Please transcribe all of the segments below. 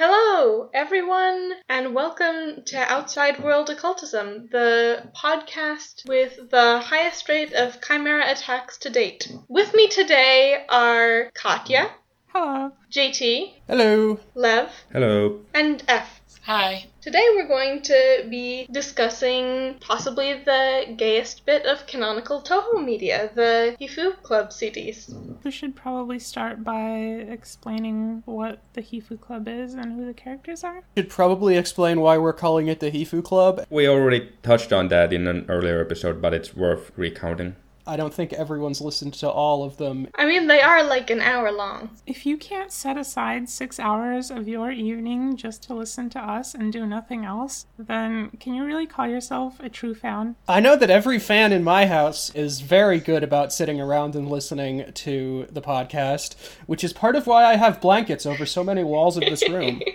Hello, everyone, and welcome to Outside World Occultism, the podcast with the highest rate of chimera attacks to date. With me today are Katya, Hello. JT, Hello. Lev, Hello. and F. Hi. Today we're going to be discussing possibly the gayest bit of canonical Toho media, the Hifuu Club CDs. We should probably start by explaining what the Hifuu Club is and who the characters are. We Should probably explain why we're calling it the Hifuu Club. We already touched on that in an earlier episode, but it's worth recounting. I don't think everyone's listened to all of them. I mean, they are like an hour long. If you can't set aside six hours of your evening just to listen to us and do nothing else, then can you really call yourself a true fan? I know that every fan in my house is very good about sitting around and listening to the podcast, which is part of why I have blankets over so many walls of this room.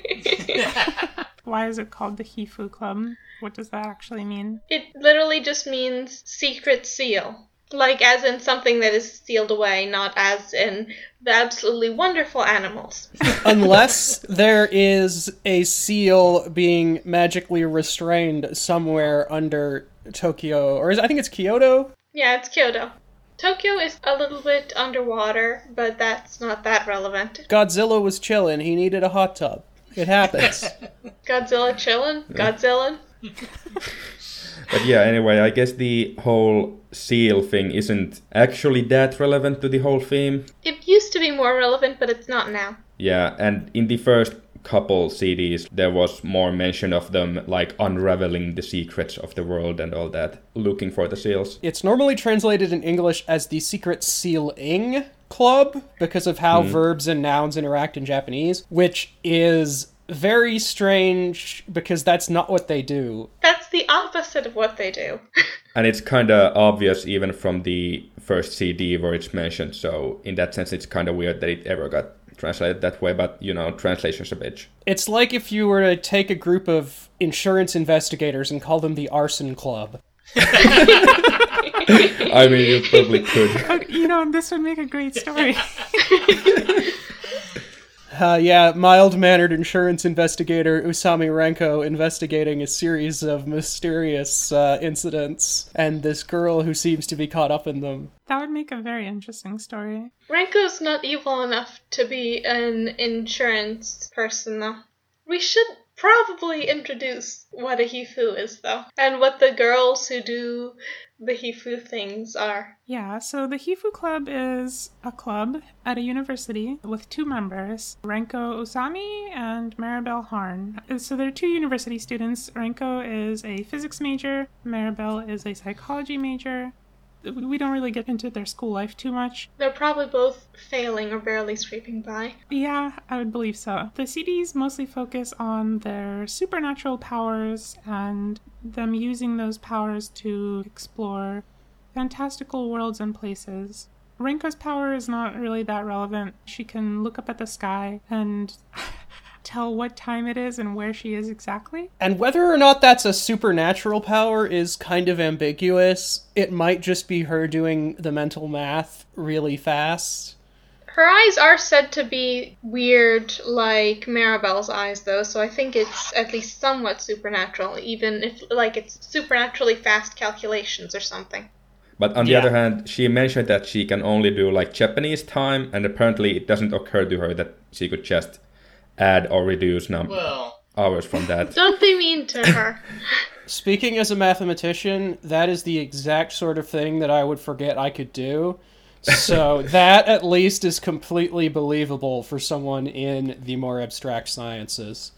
Why is it called the Hifuu Club? What does that actually mean? It literally just means secret seal. Like, as in something that is sealed away, not as in the absolutely wonderful animals. Unless there is a seal being magically restrained somewhere under Tokyo, or is, I think it's Kyoto. Yeah, it's Kyoto. Tokyo is a little bit underwater, but that's not that relevant. Godzilla was chilling. He needed a hot tub. It happens. Godzilla chilling? Godzilla? But yeah, anyway, I guess the whole seal thing isn't actually that relevant to the whole theme. It used to be more relevant, but it's not now. Yeah, and in the first couple CDs, there was more mention of them like unraveling the secrets of the world and all that, looking for the seals. It's normally translated in English as the Secret Sealing Club because of how mm-hmm. verbs and nouns interact in Japanese, which is very strange because that's not what they do. That's the opposite of what they do. And it's kind of obvious even from the first CD where it's mentioned, so in that sense, it's kind of weird that it ever got translated that way, but you know, translation's a bitch. It's like if you were to take a group of insurance investigators and call them the Arson Club. I mean, you probably could. Oh, you know, this would make a great story. Uh, yeah, mild mannered insurance investigator Usami Renko investigating a series of mysterious uh, incidents, and this girl who seems to be caught up in them. that would make a very interesting story. Renko's not evil enough to be an insurance person, though. We should probably introduce what a Hifuu is, though, and what the girls who do the Hifuu things are. Yeah, so the Hifuu Club is a club at a university with two members, Renko Usami and Maribel Hearn. So they're two university students. Renko is a physics major, Maribel is a psychology major. We don't really get into their school life too much. They're probably both failing or barely scraping by. Yeah, I would believe so. The CDs mostly focus on their supernatural powers and them using those powers to explore fantastical worlds and places. Renko's power is not really that relevant. She can look up at the sky and tell what time it is and where she is exactly. And whether or not that's a supernatural power is kind of ambiguous. It might just be her doing the mental math really fast. Her eyes are said to be weird, like Maribel's eyes, though, so I think it's at least somewhat supernatural, even if, like, it's supernaturally fast calculations or something. But on the Yeah. other hand, she mentioned that she can only do like Japanese time, and apparently it doesn't occur to her that she could just add or reduce num- Well, hours from that. Don't be mean to her. Speaking as a mathematician, that is the exact sort of thing that I would forget I could do. So that at least is completely believable for someone in the more abstract sciences.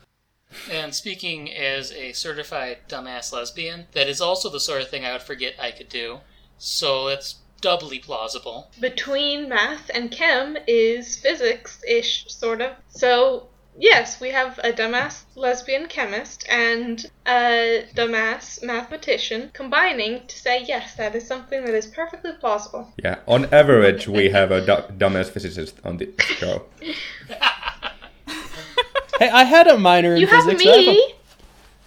and speaking as a certified dumbass lesbian, that is also the sort of thing I would forget I could do. So it's doubly plausible. Between math and chem is physics ish, sort of. So, yes, we have a dumbass lesbian chemist and a dumbass mathematician combining to say, yes, that is something that is perfectly plausible. Yeah, on average, we have a du- dumbass physicist on the show. Hey, I had a minor in You physics. I have me!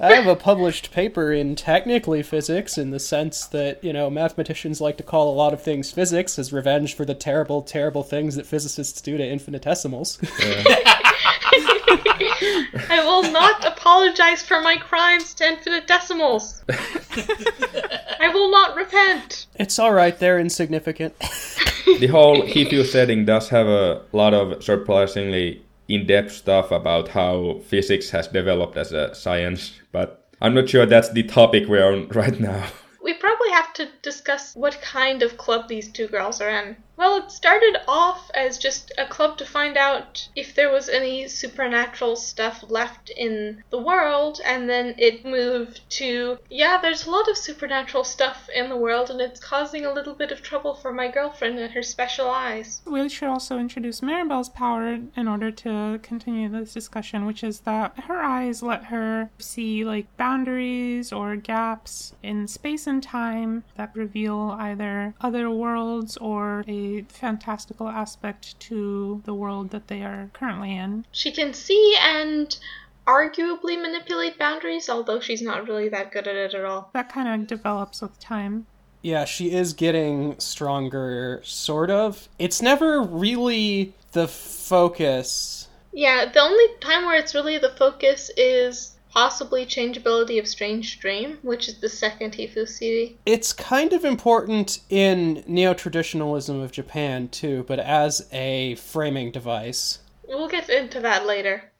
I have a published paper in technically physics in the sense that, you know, mathematicians like to call a lot of things physics as revenge for the terrible, terrible things that physicists do to infinitesimals. I will not apologize for my crimes to infinite decimals. I will not repent. It's alright, they're insignificant. the whole Hifuu setting does have a lot of surprisingly in-depth stuff about how physics has developed as a science, but I'm not sure that's the topic we're on right now. We probably have to discuss what kind of club these two girls are in. Well, it started off as just a club to find out if there was any supernatural stuff left in the world, and then it moved to, yeah, there's a lot of supernatural stuff in the world, and it's causing a little bit of trouble for my girlfriend and her special eyes. We should also introduce Maribel's power in order to continue this discussion, which is that her eyes let her see like boundaries or gaps in space and time that reveal either other worlds or a fantastical aspect to the world that they are currently in. She can see and arguably manipulate boundaries, although she's not really that good at it at all. That kind of develops with time. Yeah, she is getting stronger, sort of. It's never really the focus. Yeah, the only time where it's really the focus is possibly changeability of Strange Dream, which is the second Hifuu CD. It's kind of important in neo traditionalism of Japan, too, but as a framing device. We'll get into that later.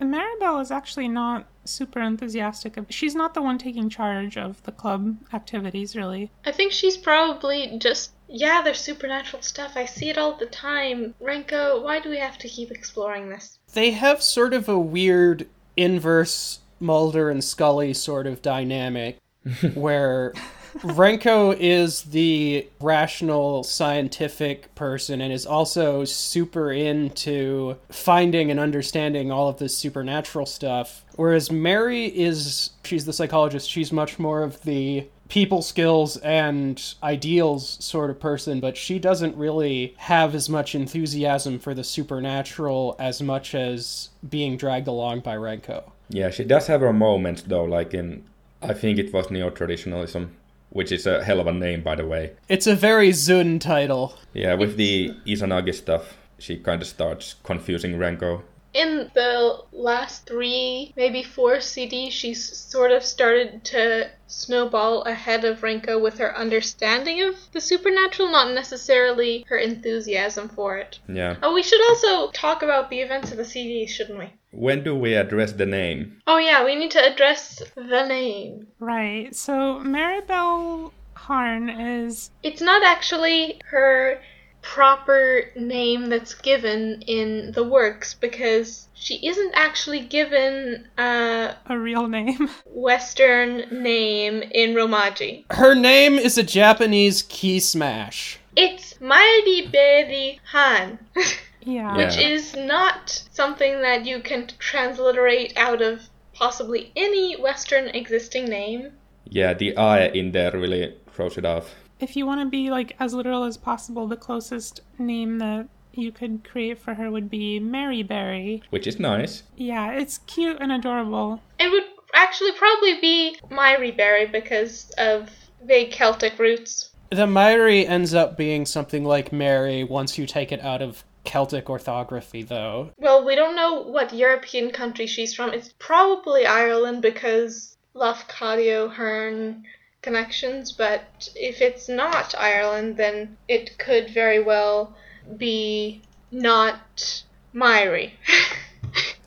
Maribel is actually not super enthusiastic. She's not the one taking charge of the club activities, really. I think she's probably just, yeah, there's supernatural stuff. I see it all the time. Renko, why do we have to keep exploring this? They have sort of a weird inverse Mulder and Scully sort of dynamic where Renko is the rational scientific person and is also super into finding and understanding all of this supernatural stuff whereas Mary is she's the psychologist she's much more of the people skills and ideals sort of person, but she doesn't really have as much enthusiasm for the supernatural as much as being dragged along by Renko. Yeah, she does have her moments though, like in I think it was neo traditionalism, which is a hell of a name by the way. It's a very Zun title. Yeah, with the Izanagi stuff, she kind of starts confusing Renko in the last three, maybe four CDs, she's sort of started to snowball ahead of Renko with her understanding of the supernatural, not necessarily her enthusiasm for it. Yeah. Oh, we should also talk about the events of the CDs, shouldn't we? When do we address the name? Oh, yeah, we need to address the name. Right. So, Maribel Hearn is. It's not actually her proper name that's given in the works because she isn't actually given a real name. Western name in romaji. Her name is a japanese key smash. It's Maribel Han yeah. which is not something that you can transliterate out of possibly any western existing name. Yeah the i in there really throws it off if you want to be like as literal as possible, the closest name that you could create for her would be Mary Berry. Which is nice. Yeah, it's cute and adorable. It would actually probably be Myri Berry because of vague Celtic roots. The Myri ends up being something like Mary once you take it out of Celtic orthography, though. Well, we don't know what European country she's from. It's probably Ireland because Lafcadio Hearn connections, but if it's not Ireland, then it could very well be not Myri.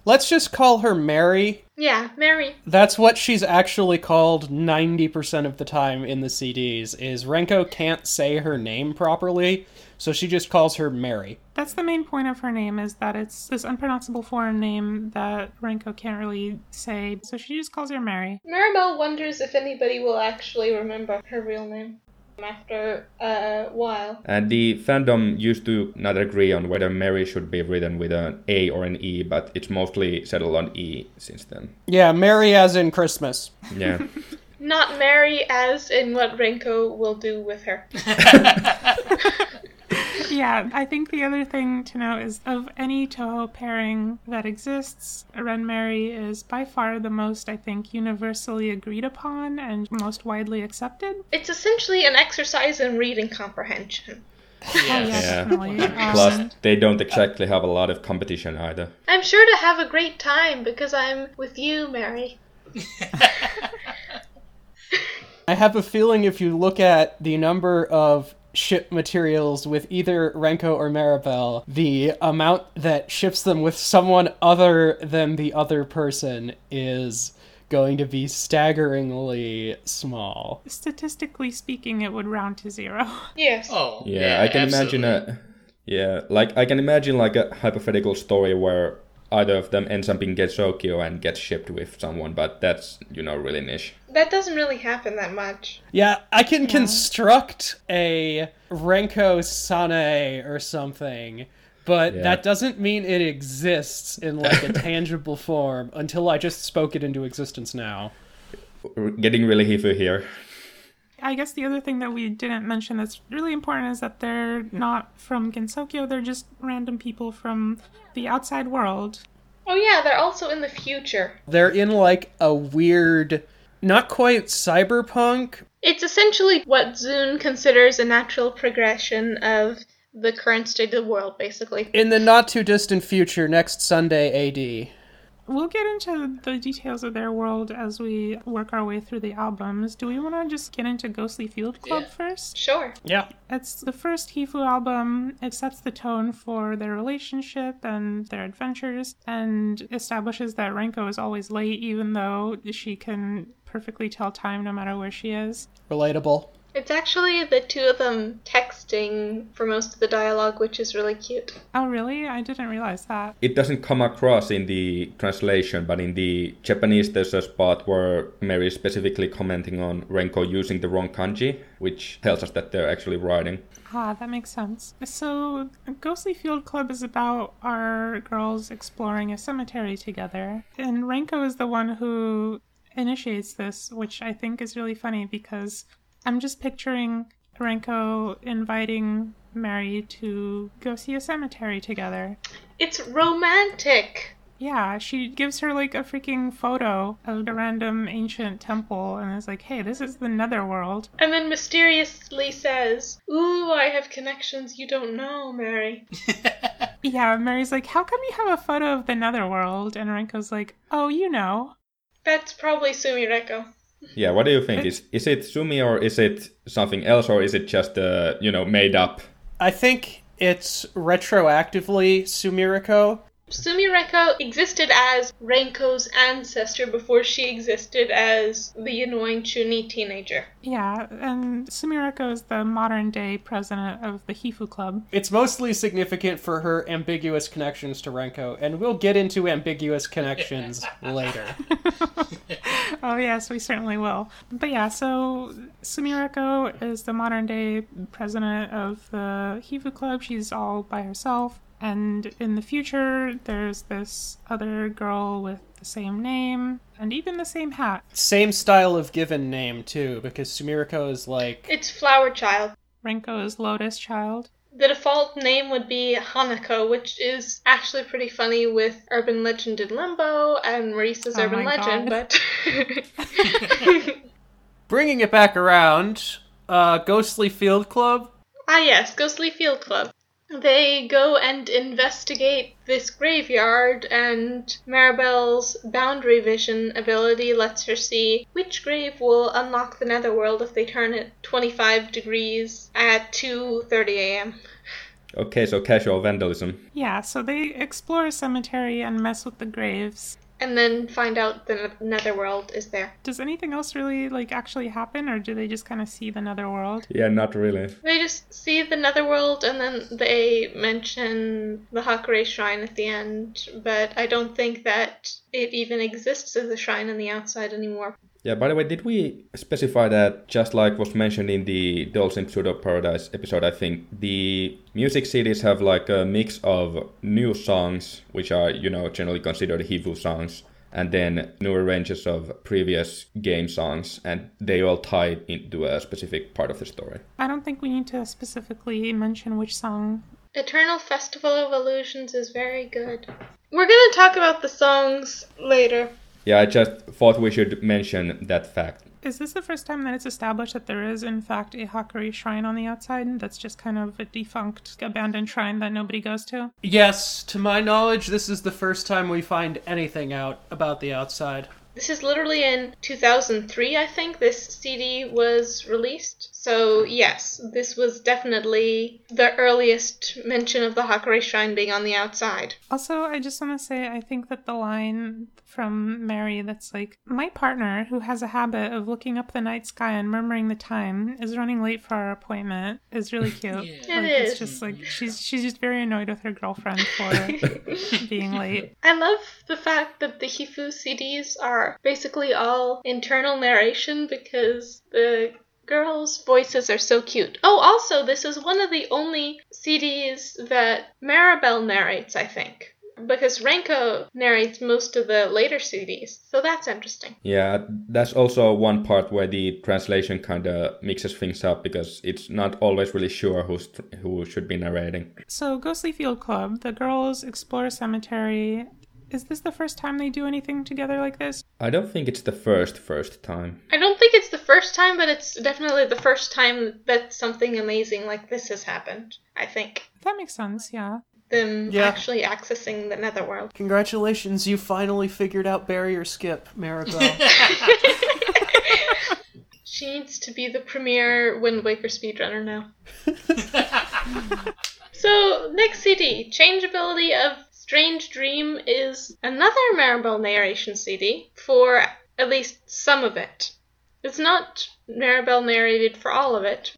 Let's just call her Mary. Yeah, Mary. That's what she's actually called 90% of the time in the CDs is Renko can't say her name properly, so she just calls her Mary. That's the main point of her name is that it's this unpronounceable foreign name that Renko can't really say, so she just calls her Mary. Maribel wonders if anybody will actually remember her real name after a while. And the fandom used to not agree on whether Mary should be written with an A or an E, but it's mostly settled on E since then. Yeah, Merry as in Christmas. Yeah. not marry as in what Renko will do with her. yeah, I think the other thing to note is of any Toho pairing that exists, Ren Merry is by far the most, I think, universally agreed upon and most widely accepted. It's essentially an exercise in reading comprehension. Oh, yeah, Yeah. Plus, they don't exactly have a lot of competition either. I'm sure to have a great time because I'm with you, Mary. I have a feeling if you look at the number of ship materials with either Renko or Maribel, the amount that ships them with someone other than the other person is going to be staggeringly small. statistically speaking, it would round to zero. Yes. Oh, Yeah, I can imagine a yeah, like I can imagine like a hypothetical story where either of them ends up in Gensokyo and gets shipped with someone, but that's you know really niche. That doesn't really happen that much. Yeah, I can construct a Renko Sane or something, but Yeah. that doesn't mean it exists in like a tangible form until I just spoke it into existence now. We're getting really hifu here. I guess the other thing that we didn't mention that's really important is that they're not from Gensokyo, they're just random people from the outside world. Oh yeah, they're also in the future. They're in like a weird, not quite cyberpunk. It's essentially what Zun considers a natural progression of the current state of the world, basically. In the not too distant future, next Sunday AD. We'll get into the details of their world as we work our way through the albums. Do we want to just get into Ghostly Field Club Yeah. first? Sure. Yeah. It's the first Hifuu album. It sets the tone for their relationship and their adventures and establishes that Renko is always late, even though she can perfectly tell time no matter where she is. Relatable. It's actually the two of them texting for most of the dialogue, which is really cute. Oh, really? I didn't realize that. It doesn't come across in the translation, but in the Japanese there's a spot where Mary is specifically commenting on Renko using the wrong kanji, which tells us that they're actually writing. Ah, that makes sense. So, Ghostly Field Club is about our girls exploring a cemetery together. And Renko is the one who initiates this, which I think is really funny because I'm just picturing Renko inviting Mary to go see a cemetery together. It's romantic. Yeah, she gives her like a freaking photo of a random ancient temple and is like, hey, this is the netherworld. And then mysteriously says, Ooh, I have connections you don't know, Mary. Yeah, Mary's like, how come you have a photo of the netherworld? And Renko's like, oh, you know. That's probably Sumireko. Yeah, what do you think? Is is it Sumi or is it something else or is it just uh, you know made up? I think it's retroactively Sumireko. Sumireko existed as Renko's ancestor before she existed as the annoying Chuni teenager. Yeah, and Sumireko is the modern day president of the Hifuu Club. It's mostly significant for her ambiguous connections to Renko, and we'll get into ambiguous connections later. Oh, yes, we certainly will. But yeah, so Sumireko is the modern day president of the Hifuu Club. She's all by herself. And in the future, there's this other girl with the same name and even the same hat. Same style of given name, too, because Sumireko is like. It's Flower Child. Renko is Lotus Child. The default name would be Hanako, which is actually pretty funny with Urban Legend in Limbo and Marisa's Oh Urban Legend, God. but. Bringing it back around, uh, Ghostly Field Club. ah, yes, Ghostly Field Club. They go and investigate this graveyard, and Maribel's boundary vision ability lets her see which grave will unlock the netherworld if they turn it 25 degrees at 2:30 a.m. Okay, so casual vandalism. Yeah, so they explore a cemetery and mess with the graves. And then find out the netherworld is there. Does anything else really like actually happen, or do they just kind of see the netherworld? Yeah, not really. They just see the netherworld and then they mention the Hakurei shrine at the end, but I don't think that it even exists as a shrine on the outside anymore. Yeah, by the way, did we specify that just like was mentioned in the Dolls in Pseudo Paradise episode, I think the music CDs have like a mix of new songs, which are, you know, generally considered Hifuu songs, and then new arranges of previous game songs, and they all tie into a specific part of the story. I don't think we need to specifically mention which song. Eternal Festival of Illusions is very good. We're gonna talk about the songs later. Yeah, I just thought we should mention that fact. Is this the first time that it's established that there is, in fact, a Hakurei shrine on the outside that's just kind of a defunct, abandoned shrine that nobody goes to? Yes, to my knowledge, this is the first time we find anything out about the outside. This is literally in 2003, I think, this CD was released. So, yes, this was definitely the earliest mention of the Hakurei Shrine being on the outside. Also, I just want to say, I think that the line from Mary that's like, My partner, who has a habit of looking up the night sky and murmuring the time, is running late for our appointment, is really cute. Yeah. Like, It it's just like, she's, she's just very annoyed with her girlfriend for being late. I love the fact that the Hifuu CDs are basically all internal narration because the girls' voices are so cute. Oh, also, this is one of the only CDs that Maribel narrates, I think. Because Renko narrates most of the later CDs, so that's interesting. Yeah, that's also one part where the translation kind of mixes things up because it's not always really sure who's who should be narrating. So, Ghostly Field Club, the girls explore a cemetery. Is this the first time they do anything together like this? I don't think it's the first first time. I don't think it's the first time, but it's definitely the first time that something amazing like this has happened, I think. That makes sense, yeah. Them Yeah. actually accessing the netherworld. Congratulations, you finally figured out barrier skip, Maribel. She needs to be the premier Wind Waker speedrunner now. so, next CD, Changeability of Strange Dream is another Maribel narration CD for at least some of it. It's not Maribel narrated for all of it.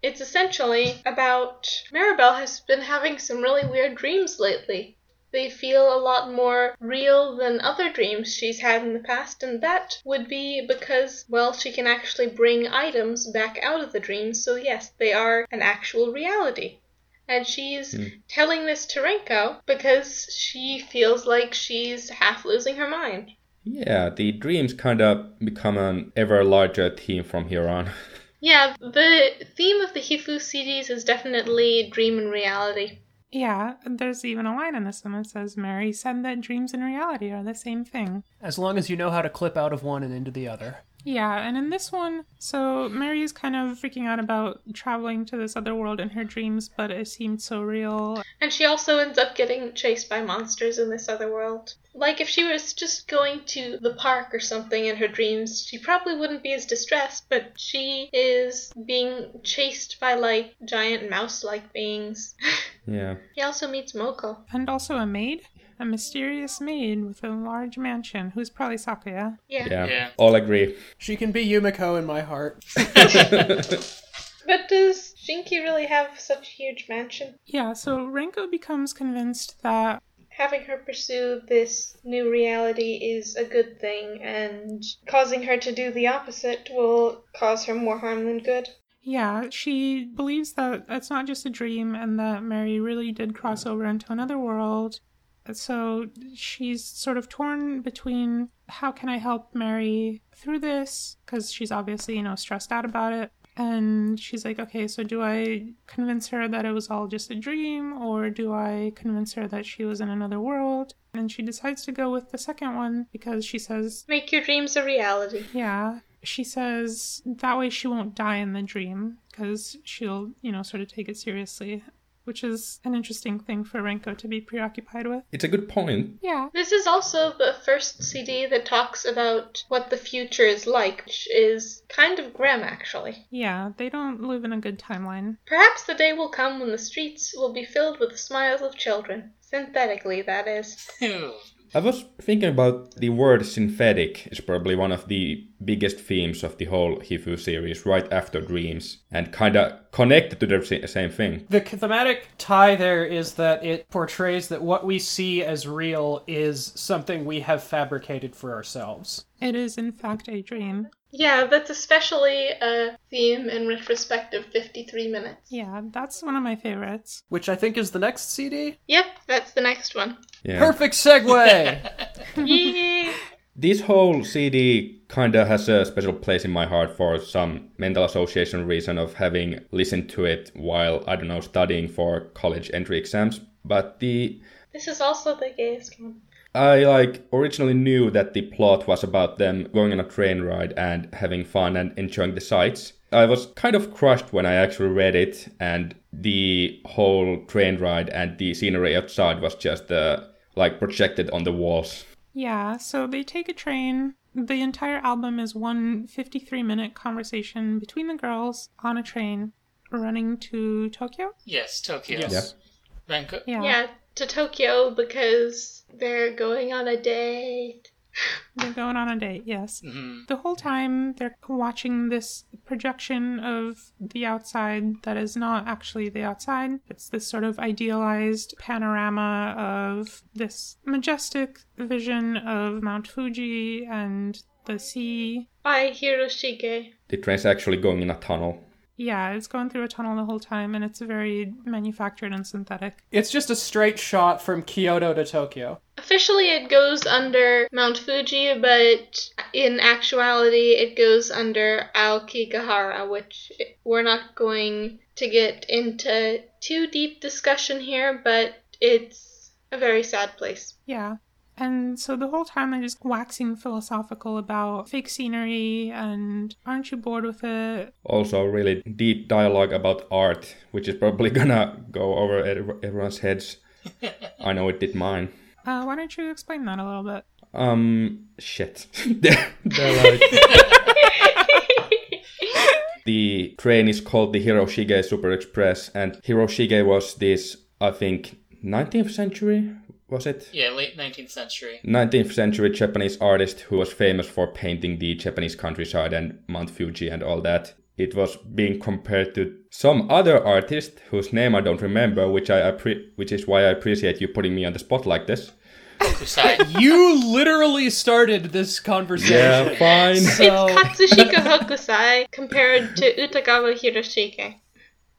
It's essentially about Maribel has been having some really weird dreams lately. They feel a lot more real than other dreams she's had in the past, and that would be because, well, she can actually bring items back out of the dreams, so yes, they are an actual reality. And she's hmm. telling this to Renko because she feels like she's half losing her mind. Yeah, the dreams kind of become an ever larger theme from here on. Yeah, the theme of the Hifuu CDs is definitely dream and reality. Yeah, and there's even a line in this one that says, Mary said that dreams and reality are the same thing. as long as you know how to clip out of one and into the other. Yeah, and in this one, so Mary is kind of freaking out about traveling to this other world in her dreams, but it seemed so real. And she also ends up getting chased by monsters in this other world. Like if she was just going to the park or something in her dreams, she probably wouldn't be as distressed, but she is being chased by like giant mouse like beings. Yeah. he also meets Moko. And also a maid? A mysterious maid with a large mansion, who's probably Sakuya. Yeah. Yeah. Yeah. All agree. She can be Yumeko in my heart. But does Shinki really have such a huge mansion? Yeah, so Renko becomes convinced that Having her pursue this new reality is a good thing, and causing her to do the opposite will cause her more harm than good. Yeah, she believes that it's not just a dream and that Mary really did cross over into another world. So she's sort of torn between how can I help Mary through this? Because she's obviously, you know, stressed out about it. And she's like, okay, so do I convince her that it was all just a dream or do I convince her that she was in another world? And she decides to go with the second one because she says, Make your dreams a reality. yeah. She says that way she won't die in the dream because she'll, you know, sort of take it seriously, which is an interesting thing for Renko to be preoccupied with. It's a good point. Yeah. This is also the first CD that talks about what the future is like, which is kind of grim, actually. Yeah, they don't live in a good timeline. Perhaps the day will come when the streets will be filled with the smiles of children. Synthetically, that is. Hmm. Ew. I was thinking about the word synthetic is probably one of the biggest themes of the whole Hifuu series, right after dreams, and kind of connected to the same thing. The thematic tie there is that it portrays that what we see as real is something we have fabricated for ourselves. It is, in fact, a dream. Yeah, that's especially a theme in retrospective 53 minutes. Yeah, that's one of my favorites. Which I think is the next CD. Yep, that's the next one. Yeah. Perfect segue! This whole CD kind of has a special place in my heart for some mental association reason of having listened to it while, I don't know, studying for college entry exams. But the This is also the gayest one. I like originally knew that the plot was about them going on a train ride and having fun and enjoying the sights. I was kind of crushed when I actually read it, and the whole train ride and the scenery outside was just uh, like projected on the walls. Yeah, so they take a train. The entire album is one 53 minute conversation between the girls on a train running to Tokyo. Yes, Tokyo. Yes. Renko- Yeah. Yeah, to Tokyo because they're going on a date. They're going on a date, yes. Mhm. The whole time they're watching this projection of the outside that is not actually the outside. It's this sort of idealized panorama of this majestic vision of Mount Fuji and the sea. By Hiroshige. The train's actually going in a tunnel. Yeah, it's going through a tunnel the whole time and it's very manufactured and synthetic. It's just a straight shot from Kyoto to Tokyo. Officially, it goes under Mount Fuji, but in actuality, it goes under Aokigahara, which we're not going to get into too deep discussion here, but it's a very sad place. Yeah. And so the whole time I'm just waxing philosophical about fake scenery and aren't you bored with it? Also, really deep dialogue about art, which is probably gonna go over everyone's heads. I know it did mine. Uh, why don't you explain that a little bit? Um, shit. they're, they're like, the train is called the Hiroshige Super Express, and Hiroshige was this, I think, 19th century, was it? Yeah, late 19th century. 19th century Japanese artist who was famous for painting the Japanese countryside and Mount Fuji and all that. It was being compared to some other artist whose name I don't remember, which I appre- which is why I appreciate you putting me on the spot like this. Kusai. You literally started this conversation. Yeah, fine. So- It's Katsushika Hokusai compared to Utagawa Hiroshige.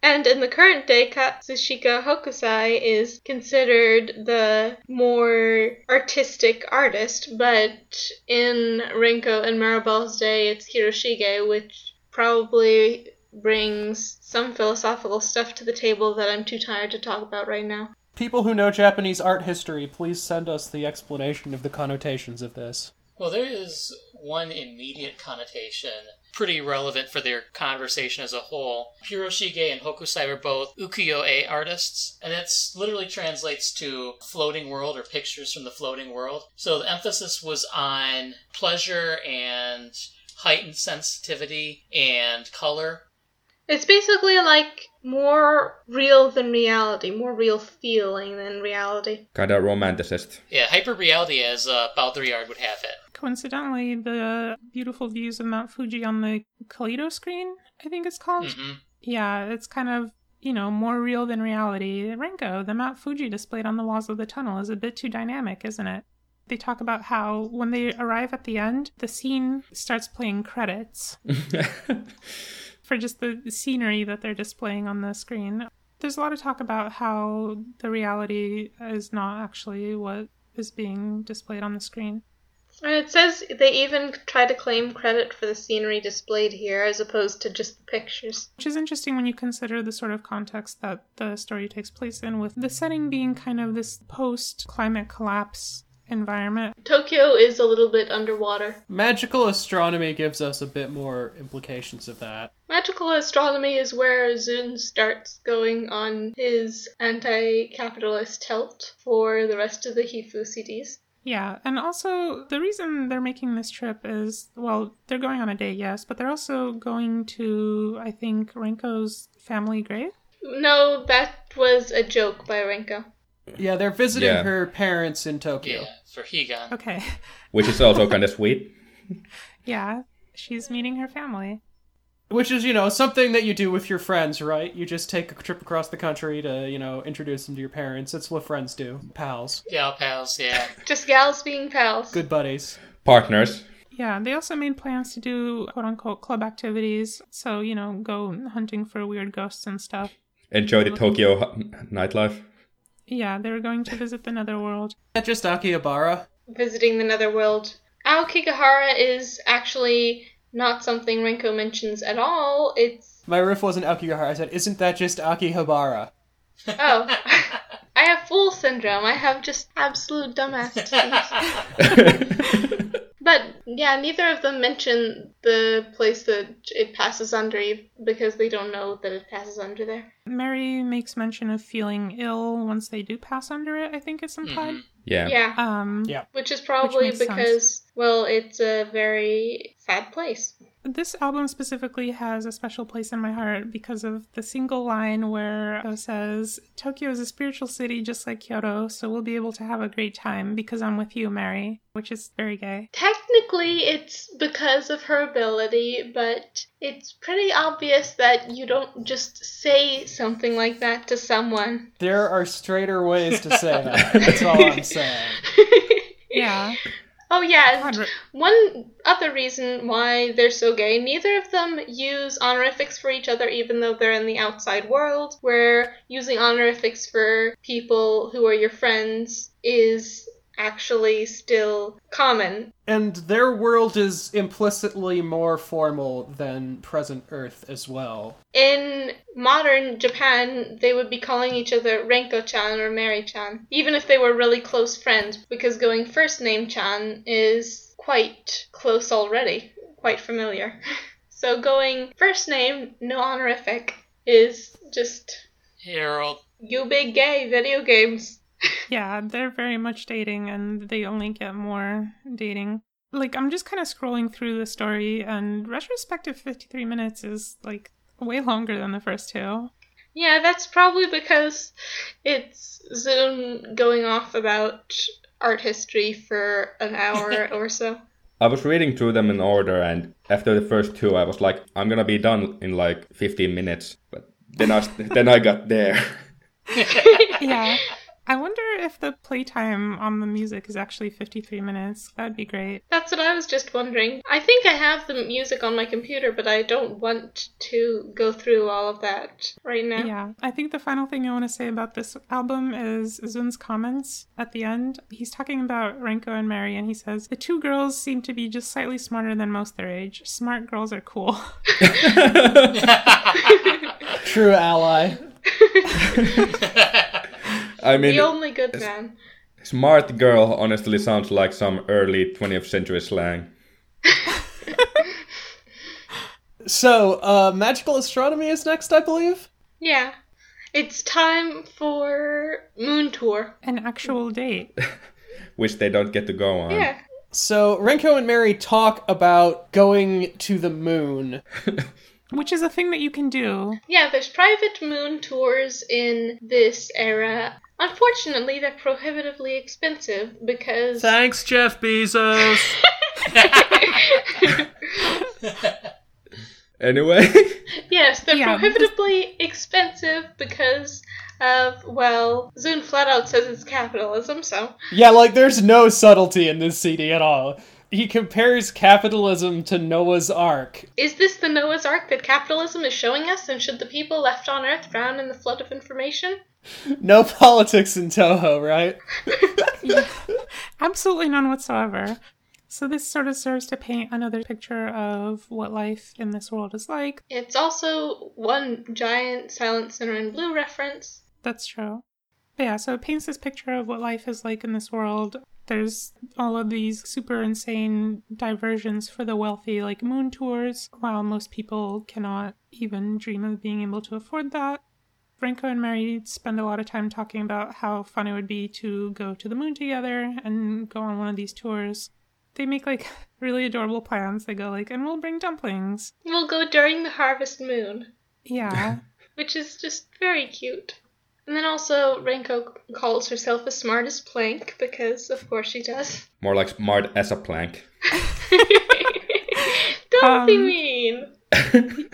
And in the current day, Katsushika Hokusai is considered the more artistic artist, but in Renko and Maribel's day, it's Hiroshige, which probably brings some philosophical stuff to the table that I'm too tired to talk about right now. People who know Japanese art history, please send us the explanation of the connotations of this. Well, there is one immediate connotation pretty relevant for their conversation as a whole. Hiroshige and Hokusai were both ukiyo-e artists, and it's literally translates to floating world or pictures from the floating world. So the emphasis was on pleasure and heightened sensitivity and color. It's basically like more real than reality, more real feeling than reality. Kinda romanticist. Yeah, hyper reality as uh, Baudrillard would have it. Coincidentally, the beautiful views of Mount Fuji on the Kaleido screen, I think it's called. hmm Yeah, it's kind of, you know, more real than reality. Renko, the Mount Fuji displayed on the walls of the tunnel, is a bit too dynamic, isn't it? They talk about how when they arrive at the end, the scene starts playing credits for just the scenery that they're displaying on the screen. There's a lot of talk about how the reality is not actually what is being displayed on the screen. And it says they even try to claim credit for the scenery displayed here as opposed to just the pictures. Which is interesting when you consider the sort of context that the story takes place in, with the setting being kind of this post climate collapse environment. Tokyo is a little bit underwater. Magical astronomy gives us a bit more implications of that. Magical astronomy is where Zun starts going on his anti capitalist tilt for the rest of the Hifuu CDs. Yeah, and also the reason they're making this trip is well, they're going on a date, yes, but they're also going to, I think, Renko's family grave. No, that was a joke by Renko. Yeah, they're visiting Yeah. her parents in Tokyo. Yeah, for Higan. Okay. Which is also kind of sweet. yeah, she's meeting her family. Which is, you know, something that you do with your friends, right? You just take a trip across the country to, you know, introduce them to your parents. It's what friends do. Pals. yeah pals, yeah. Just gals being pals. Good buddies. Partners. Yeah, they also made plans to do quote unquote club activities. So, you know, go hunting for weird ghosts and stuff. Enjoy the Tokyo h- nightlife. Yeah, they were going to visit the netherworld. Not just Akihabara. Visiting the netherworld. Aokigahara is actually not something Renko mentions at all. It's My riff wasn't Akihabara. I said, isn't that just Akihabara? Oh. I have fool syndrome. I have just absolute dumbass teeth. But yeah, neither of them mention the place that it passes under because they don't know that it passes under there. Mary makes mention of feeling ill once they do pass under it, I think it's implied. Mhm. yeah. Yeah, Um, Yeah. which is probably makes sense. because, well, it's a very sad place. This album specifically has a special place in my heart because of the single line where it says, Tokyo is a spiritual city just like Kyoto, so we'll be able to have a great time because I'm with you, Mary, which is very gay. Technically, it's because of her ability, but it's pretty obvious that you don't just say something like that to someone. There are straighter ways to say that. That's all I'm saying. Yeah. Oh, yeah. One other reason why they're so gay, neither of them use honorifics for each other, even though they're in the outside world, where using honorifics for people who are your friends is actually still common. And their world is implicitly more formal than present Earth as well. In modern Japan, they would be calling each other Renko chan or Mary chan, even if they were really close friends, because going first name chan is quite close already, quite familiar. So going first name, no honorific, is just Harold. you big gay video games. Yeah, they're very much dating and they only get more dating. Like, I'm just kind of scrolling through the story, and retrospective 53 minutes is like way longer than the first two. Yeah, that's probably because it's Zun going off about art history for an hour or so. I was reading through them in order, and after the first two, I was like, I'm gonna be done in like 15 minutes. But then I then I got there. Yeah. I wonder if the playtime on the music is actually 53 minutes. That'd be great. That's what I was just wondering. I think I have the music on my computer, but I don't want to go through all of that right now. Yeah. I think the final thing I want to say about this album is Zun's comments at the end. He's talking about Renko and Mary, and he says, The two girls seem to be just slightly smarter than most their age. Smart girls are cool. True ally. I mean, The only good man. smart girl honestly sounds like some early 20th century slang. So, uh, magical astronomy is next, I believe. Yeah. It's time for Moon Tour. An actual date. Which they don't get to go on. Yeah. So, Renko and Mary talk about going to the moon. Which is a thing that you can do. Yeah, there's private moon tours in this era. Unfortunately, they're prohibitively expensive because. Thanks, Jeff Bezos. Anyway, yes, they're Yeah, prohibitively expensive because of, well, Zun flat out says it's capitalism, so. yeah, like, there's no subtlety in this CD at all. He compares capitalism to Noah's Ark. Is this the Noah's Ark that capitalism is showing us, and should the people left on Earth drown in the flood of information? No politics in Toho, right? Absolutely none whatsoever. So this sort of serves to paint another picture of what life in this world is like. It's also one giant Silent Sinner in Blue reference. That's true. Yeah, so it paints this picture of what life is like in this world. There's all of these super insane diversions for the wealthy, like moon tours, while most people cannot even dream of being able to afford that. Renko and Mary spend a lot of time talking about how fun it would be to go to the moon together and go on one of these tours. They make like really adorable plans. They go like, and we'll bring dumplings. We'll go during the harvest moon, Yeah. which is just very cute. And then also, Renko calls herself as smart as Planck, because of course she does. more like smart as a plank. Don't be Um, mean.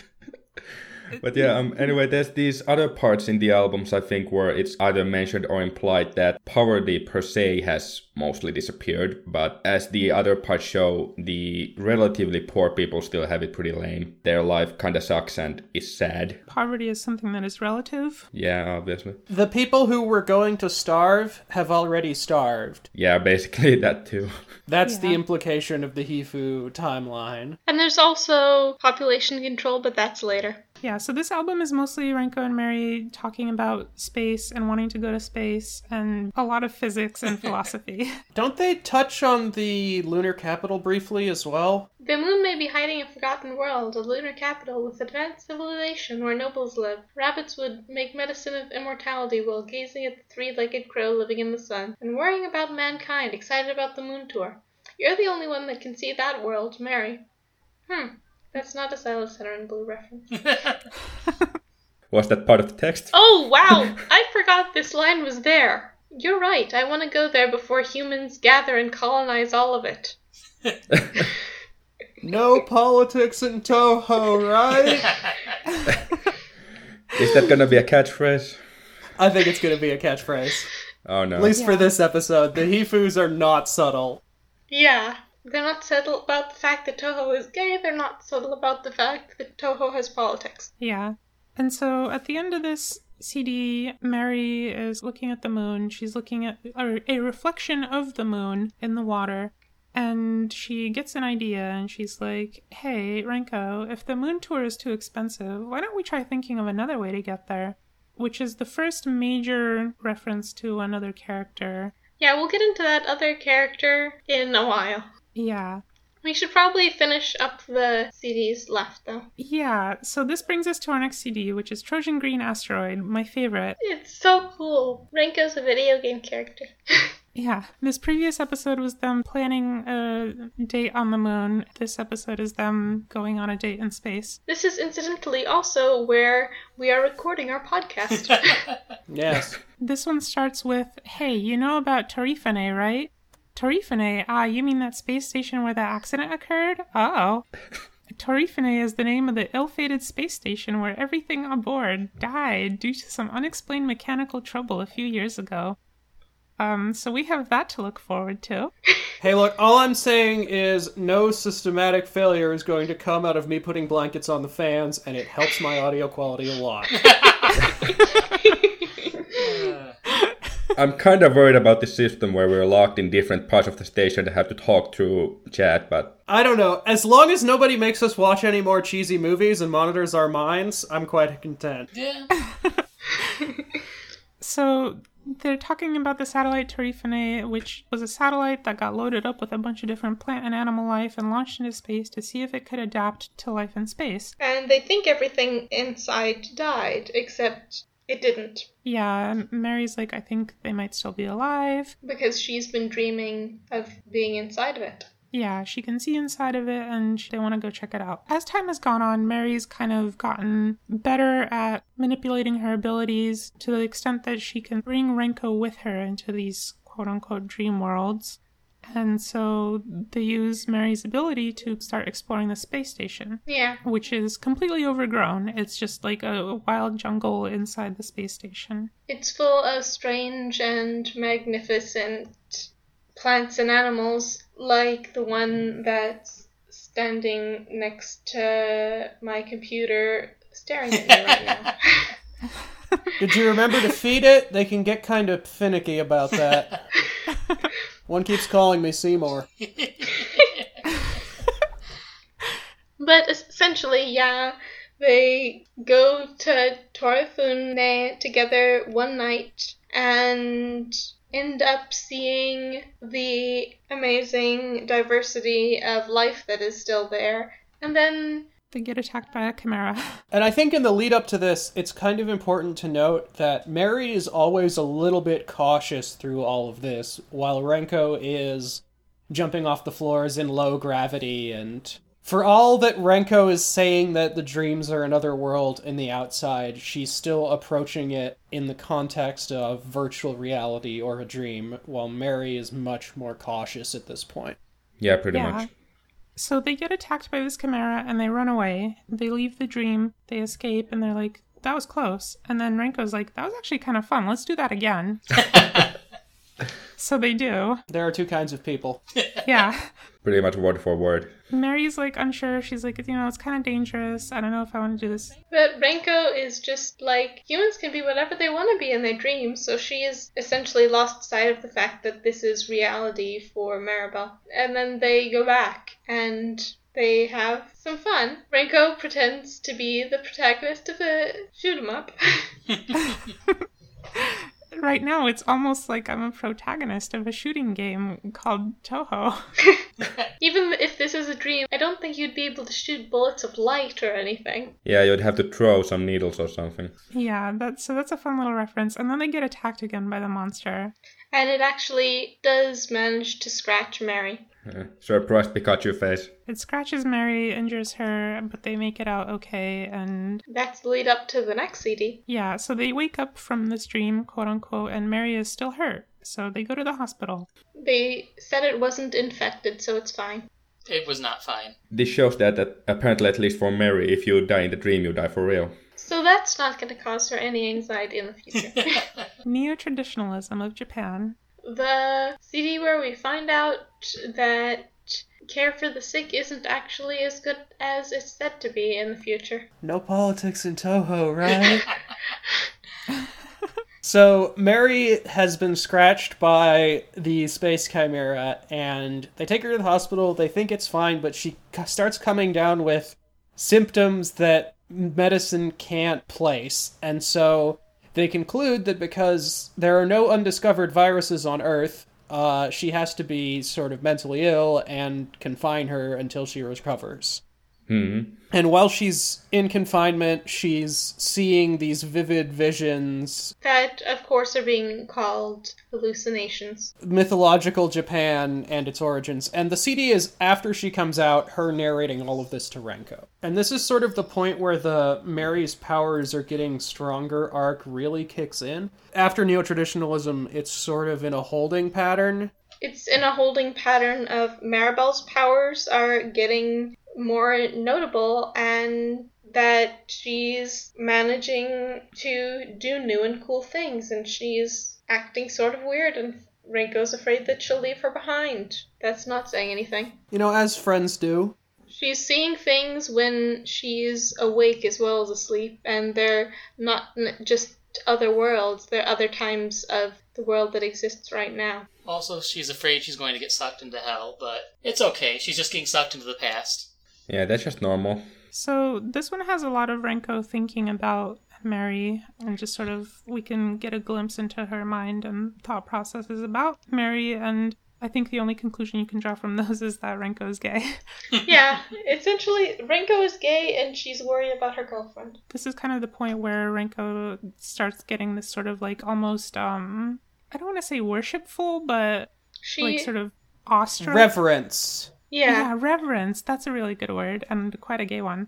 But yeah, um, anyway, there's these other parts in the albums I think where it's either mentioned or implied that poverty per se has mostly disappeared, but as the other parts show, the relatively poor people still have it pretty lame. Their life kinda sucks and is sad. Poverty is something that is relative. Yeah, obviously. The people who were going to starve have already starved. Yeah, basically that too. That's the implication of the Hifuu timeline. And there's also population control, but that's later. Yeah, so this album is mostly Renko and Mary talking about space and wanting to go to space and a lot of physics and philosophy. Don't they touch on the lunar capital briefly as well? The moon may be hiding a forgotten world, a lunar capital with advanced civilization where nobles live. Rabbits would make medicine of immortality while gazing at the three-legged crow living in the sun and worrying about mankind, excited about the moon tour. You're the only one that can see that world, Mary. Hmm, that's not a Silas Center Blue reference. Was that part of the text? Oh, wow! I forgot this line was there. You're right, I want to go there before humans gather and colonize all of it. No politics in Toho, right? Is that gonna be a catchphrase? I think it's gonna be a catchphrase. Oh no. At least for this episode. The Hifuus are not subtle. Yeah, they're not subtle about the fact that Toho is gay, they're not subtle about the fact that Toho has politics. yeah. And so at the end of this CD, Merry is looking at the moon. She's looking at a, a reflection of the moon in the water. And she gets an idea and she's like, hey, Renko, if the moon tour is too expensive, why don't we try thinking of another way to get there? Which is the first major reference to another character. Yeah, we'll get into that other character in a while. Yeah. We should probably finish up the CDs left, though. Yeah, so this brings us to our next CD, which is Trojan Green Asteroid, my favorite. It's so cool. Renko's a video game character. Yeah, this previous episode was them planning a date on the moon. This episode is them going on a date in space. this is incidentally also where we are recording our podcast. Yes. This one starts with Hey, you know about Torifune, right? Torifune? Ah, you mean that space station where that accident occurred? Uh oh. Torifune is the name of the ill fated space station where everything aboard died due to some unexplained mechanical trouble a few years ago. Um, so we have that to look forward to. Hey, look, all I'm saying is no systematic failure is going to come out of me putting blankets on the fans, and it helps my audio quality a lot. I'm kind of worried about the system where we're locked in different parts of the station that have to talk through chat, but I don't know. As long as nobody makes us watch any more cheesy movies and monitors our minds, I'm quite content. yeah. So they're talking about the satellite Torifune, which was a satellite that got loaded up with a bunch of different plant and animal life and launched into space to see if it could adapt to life in space. and they think everything inside died, except it didn't. Yeah, Merry's like, I think they might still be alive. Because she's been dreaming of being inside of it. Yeah, she can see inside of it and they want to go check it out. As time has gone on, Merry's kind of gotten better at manipulating her abilities to the extent that she can bring Renko with her into these quote unquote dream worlds. And so they use Merry's ability to start exploring the space station, Yeah. which is completely overgrown. It's just like a wild jungle inside the space station. It's full of strange and magnificent plants and animals, like the one that's standing next to my computer staring at me right now. Did you remember to feed it? They can get kind of finicky about that. One keeps calling me Seymour. But essentially, yeah, they go to Torifune together one night and end up seeing the amazing diversity of life that is still there. And then They get attacked by a chimera. And I think in the lead up to this, it's kind of important to note that Merry is always a little bit cautious through all of this, while Renko is jumping off the floors in low gravity. And for all that Renko is saying that the dreams are another world in the outside, she's still approaching it in the context of virtual reality or a dream, while Merry is much more cautious at this point. yeah, pretty Yeah. much. So they get attacked by this chimera and they run away. They leave the dream, they escape, and they're like, that was close. And then Renko's like, that was actually kind of fun. Let's do that again. so they do. There are two kinds of people. Yeah. Pretty much word for word. Merry's like unsure. She's like, you know, it's kind of dangerous. I don't know if I want to do this. But Renko is just like humans can be whatever they want to be in their dreams, so she has essentially lost sight of the fact that this is reality for Maribel. And then they go back, and They have some fun. Renko pretends to be the protagonist of a shoot 'em up. Right now, it's almost like I'm a protagonist of a shooting game called Toho. Even if this is a dream, I don't think you'd be able to shoot bullets of light or anything. Yeah, you'd have to throw some needles or something. yeah, that's so that's a fun little reference. And then they get attacked again by the monster. And it actually does manage to scratch Merry. Uh, surprised Pikachu face. It scratches Merry, injures her, but they make it out okay. And That's the lead up to the next CD. yeah, so they wake up from this dream, quote unquote, and Merry is still hurt. So they go to the hospital. They said it wasn't infected, so it's fine. It was not fine. This shows that, that apparently, at least for Merry, if you die in the dream, you die for real. So that's not going to cause her any anxiety in the future. Neo traditionalism of Japan. the CD where we find out that care for the sick isn't actually as good as it's said to be in the future. No politics in Toho, right? so Merry has been scratched by the space chimera, and they take her to the hospital. They think it's fine, but she starts coming down with symptoms that medicine can't place, and so they conclude that because there are no undiscovered viruses on Earth, uh, she has to be sort of mentally ill and confine her until she recovers. Hmm. And while she's in confinement, she's seeing these vivid visions, That, of course, are being called hallucinations. mythological Japan and its origins. And the CD is after she comes out, her narrating all of this to Renko. And this is sort of the point where the Merry's powers are getting stronger arc really kicks in. After neo traditionalism, it's sort of in a holding pattern. It's in a holding pattern of Maribel's powers are getting more notable and that she's managing to do new and cool things and she's acting sort of weird and Renko's afraid that she'll leave her behind. That's not saying anything. You know, as friends do. She's seeing things when she's awake as well as asleep, and they're not just other worlds, they're other times of the world that exists right now. Also, she's afraid she's going to get sucked into hell, but it's okay. She's just getting sucked into the past. Yeah, that's just normal. So this one has a lot of Renko thinking about Merry and just sort of we can get a glimpse into her mind and thought processes about Merry and I think the only conclusion you can draw from those is that Renko is gay. yeah, essentially, Renko is gay and she's worried about her girlfriend. this is kind of the point where Renko starts getting this sort of like almost um I don't want to say worshipful, but She, like sort of awestruck. Reverence. Yeah, yeah, reverence. That's a really good word and quite a gay one.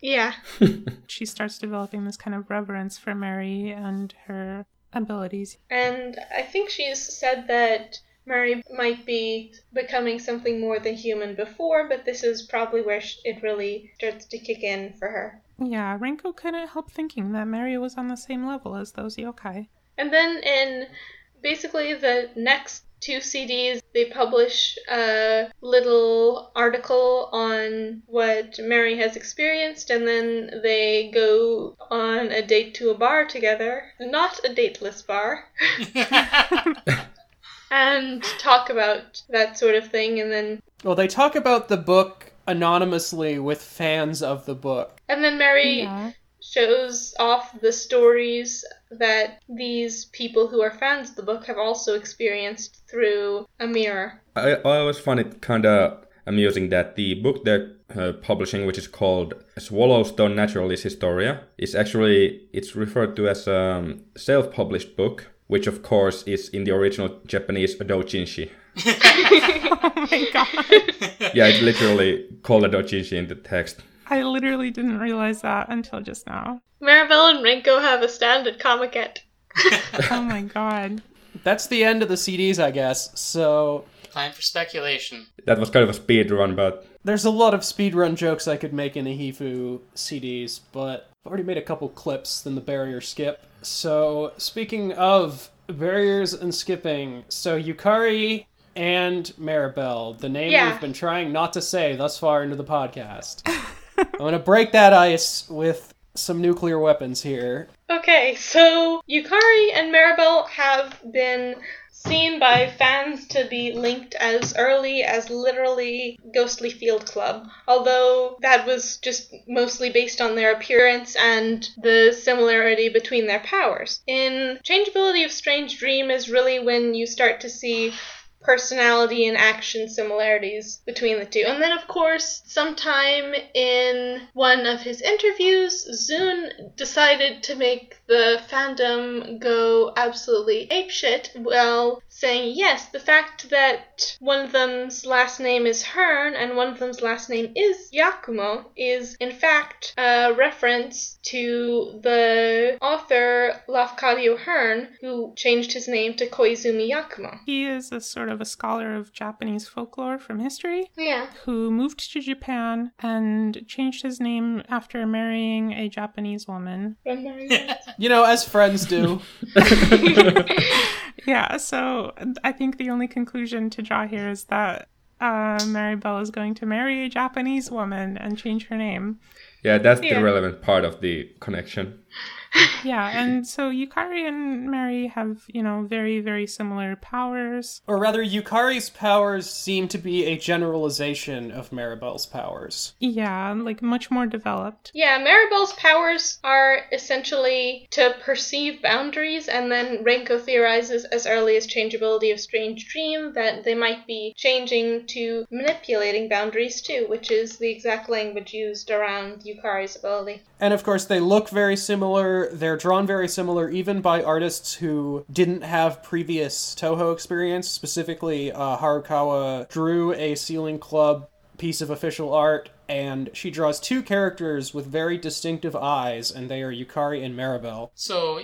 yeah, She starts developing this kind of reverence for Merry and her abilities. and I think she's said that Merry might be becoming something more than human before, but this is probably where sh- it really starts to kick in for her. Yeah, Renko couldn't help thinking that Merry was on the same level as those yokai. And then in basically the next two CDs, they publish a little article on what Merry has experienced, and then they go on a date to a bar together. Not a dateless bar. and talk about that sort of thing, and then Well, they talk about the book anonymously with fans of the book. and then Merry Yeah. Shows off the stories that these people who are fans of the book have also experienced through a mirror. I, I always find it kind of amusing that the book they're uh, publishing, which is called Swallowstone Naturalis Historia, is actually it's referred to as a um, self-published book, which of course is in the original Japanese a doujinshi. Oh my god. Yeah, it's literally called a doujinshi in the text. I literally didn't realize that until just now. Maribel and Renko have a stand at Comiket. Oh my god. That's the end of the CDs, I guess. So Time for speculation. That was kind of a speed run, but there's a lot of speedrun jokes I could make in a Hifuu CDs, but I've already made a couple clips than the barrier skip. So speaking of barriers and skipping, so Yukari and Maribel, the name Yeah. we've been trying not to say thus far into the podcast. I'm gonna break that ice with some nuclear weapons here. Okay, so Yukari and Maribel have been seen by fans to be linked as early as literally Ghostly Field Club, although that was just mostly based on their appearance and the similarity between their powers. In Changeability of Strange Dream is really when you start to see personality and action similarities between the two. And then, of course, sometime in one of his interviews, Zun decided to make the fandom go absolutely apeshit while saying yes, the fact that one of them's last name is Hearn and one of them's last name is Yakumo is in fact a reference to the author Lafcadio Hearn, who changed his name to Koizumi Yakumo. He is a sort of a scholar of Japanese folklore from history Yeah. who moved to Japan and changed his name after marrying a Japanese woman. You know, as friends do. Yeah, so I think the only conclusion to draw here is that uh, Maribel is going to marry a Japanese woman and change her name. Yeah, that's Yeah. the relevant part of the connection. Yeah, and so Yukari and Merry have, you know, very, very similar powers. Or rather, Yukari's powers seem to be a generalization of Maribel's powers. Yeah, like much more developed. Yeah, Maribel's powers are essentially to perceive boundaries, and then Renko theorizes as early as changeability of Strange Dream that they might be changing to manipulating boundaries too, which is the exact language used around Yukari's ability. And of course, they look very similar. They're drawn very similar, even by artists who didn't have previous Toho experience. Specifically, uh, Harukawa drew a Sealing Club piece of official art, and she draws two characters with very distinctive eyes, and they are Yukari and Maribel. So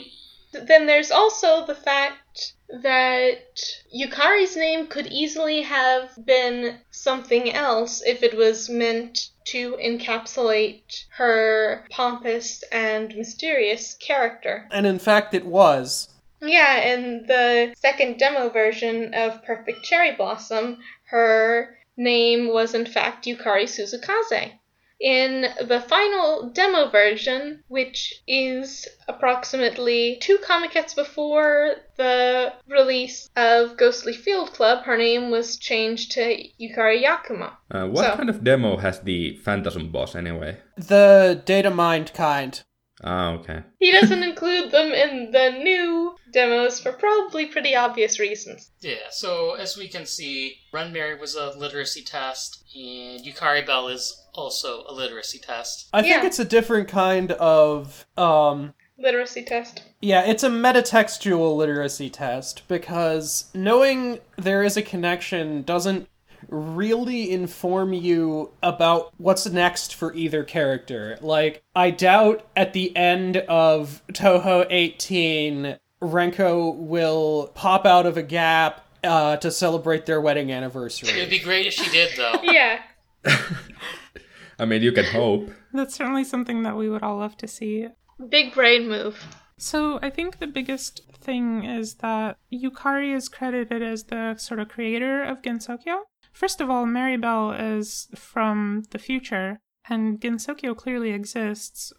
Then there's also the fact that Yukari's name could easily have been something else if it was meant to encapsulate her pompous and mysterious character. And in fact, it was. Yeah, in the second demo version of Perfect Cherry Blossom, her name was in fact Yukari Suzukaze. In the final demo version, which is approximately two Comikets before the release of Ghostly Field Club, her name was changed to Yukari Yakumo. Uh, what So- kind of demo has the Phantasm boss anyway? The data mined kind. Ah, okay. He doesn't include them in the new demos for probably pretty obvious reasons. yeah, so as we can see, Ren Merry was a literacy test, and Yukari Bell is also a literacy test. I think Yeah. it's a different kind of um Literacy test. Yeah, it's a metatextual literacy test because knowing there is a connection doesn't really inform you about what's next for either character. Like, I doubt at the end of Toho 18, Renko will pop out of a gap uh, to celebrate their wedding anniversary. It would be great if she did, though. Yeah. I mean, you can hope. That's certainly something that we would all love to see. Big brain move. So I think the biggest thing is that Yukari is credited as the sort of creator of Gensokyo. First of all, Maribel is from the future, and Gensokyo clearly exists.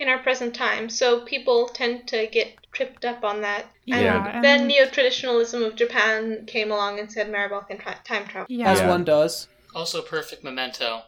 in our present time. So people tend to get tripped up on that. And Yeah, then and- neo traditionalism of Japan came along and said Maribel can tra- time travel. Yeah, As Yeah. one does. Also, perfect memento.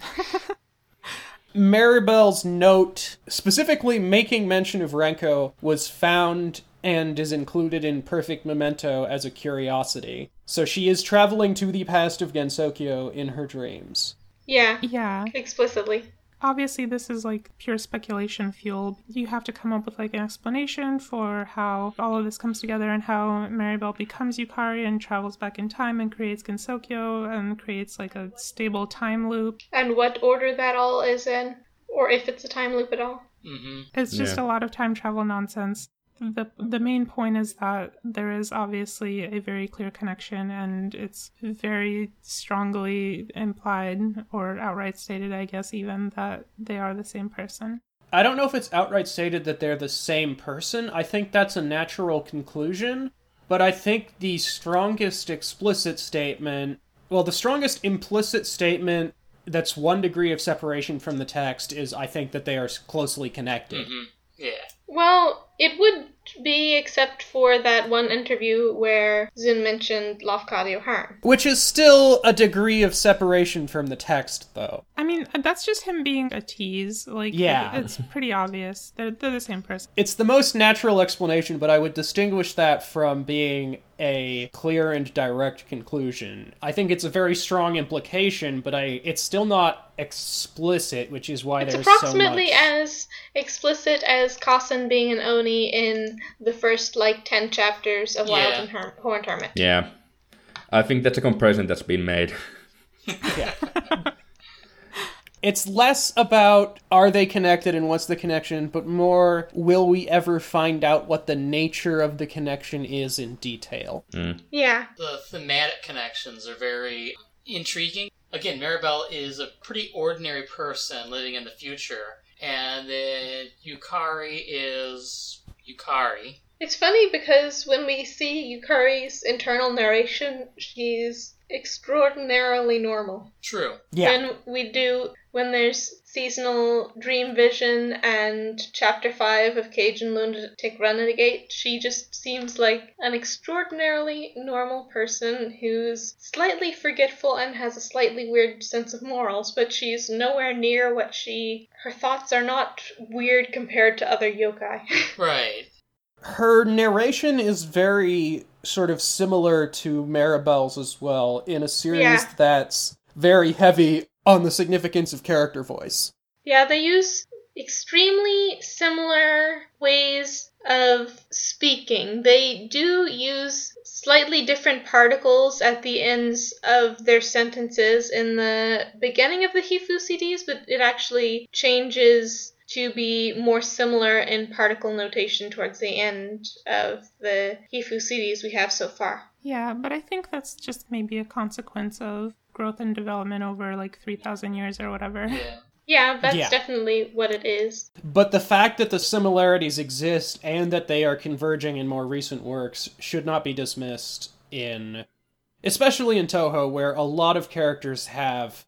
Maribel's note, specifically making mention of Renko, was found and is included in Perfect Memento as a curiosity. So she is traveling to the past of Gensokyo in her dreams. Yeah, yeah. explicitly. Obviously, this is like pure speculation fuel. You have to come up with like an explanation for how all of this comes together and how Maribel becomes Yukari and travels back in time and creates Gensokyo and creates like a stable time loop. And what order that all is in, or if it's a time loop at all. hmm It's just Yeah. a lot of time travel nonsense. The the main point is that there is obviously a very clear connection and it's very strongly implied or outright stated, I guess even that they are the same person. I don't know if it's outright stated that they're the same person. I think that's a natural conclusion. But I think the strongest explicit statement, well, the strongest implicit statement that's one degree of separation from the text is I think that they are closely connected. hmm Yeah. Well, it would be except for that one interview where Zun mentioned Lafcadio Hearn. Which is still a degree of separation from the text, though. I mean, that's just him being a tease. Like, Yeah. it's pretty obvious. They're, they're the same person. It's the most natural explanation, but I would distinguish that from being a clear and direct conclusion. I think it's a very strong implication, but I it's still not explicit, which is why It's there's approximately so much. as explicit as Kasen being an Oni in the first like ten chapters of Wild Yeah. and Her- Horned Hermit. Yeah. I think that's a comparison that's been made. It's less about are they connected and what's the connection, but more will we ever find out what the nature of the connection is in detail. Mm. Yeah. The thematic connections are very intriguing. Again, Maribel is a pretty ordinary person living in the future, and then Yukari is Yukari. It's funny because when we see Yukari's internal narration, she's extraordinarily normal. True. Yeah. When we do, when there's seasonal dream vision and chapter 5 of Cage in Lunatic Runagate, she just seems like an extraordinarily normal person who's slightly forgetful and has a slightly weird sense of morals, but she's nowhere near what she. Her thoughts are not weird compared to other yokai. Right. her narration is very sort of similar to Maribel's as well in a series Yeah. that's very heavy on the significance of character voice. Yeah, they use extremely similar ways of speaking. They do use slightly different particles at the ends of their sentences in the beginning of the Hifuu CDs, but it actually changes to be more similar in particle notation towards the end of the Hifuu CDs we have so far. Yeah, but I think that's just maybe a consequence of growth and development over like 3,000 years or whatever. Yeah. Yeah, that's Yeah. definitely what it is. But the fact that the similarities exist and that they are converging in more recent works should not be dismissed in especially in Toho where a lot of characters have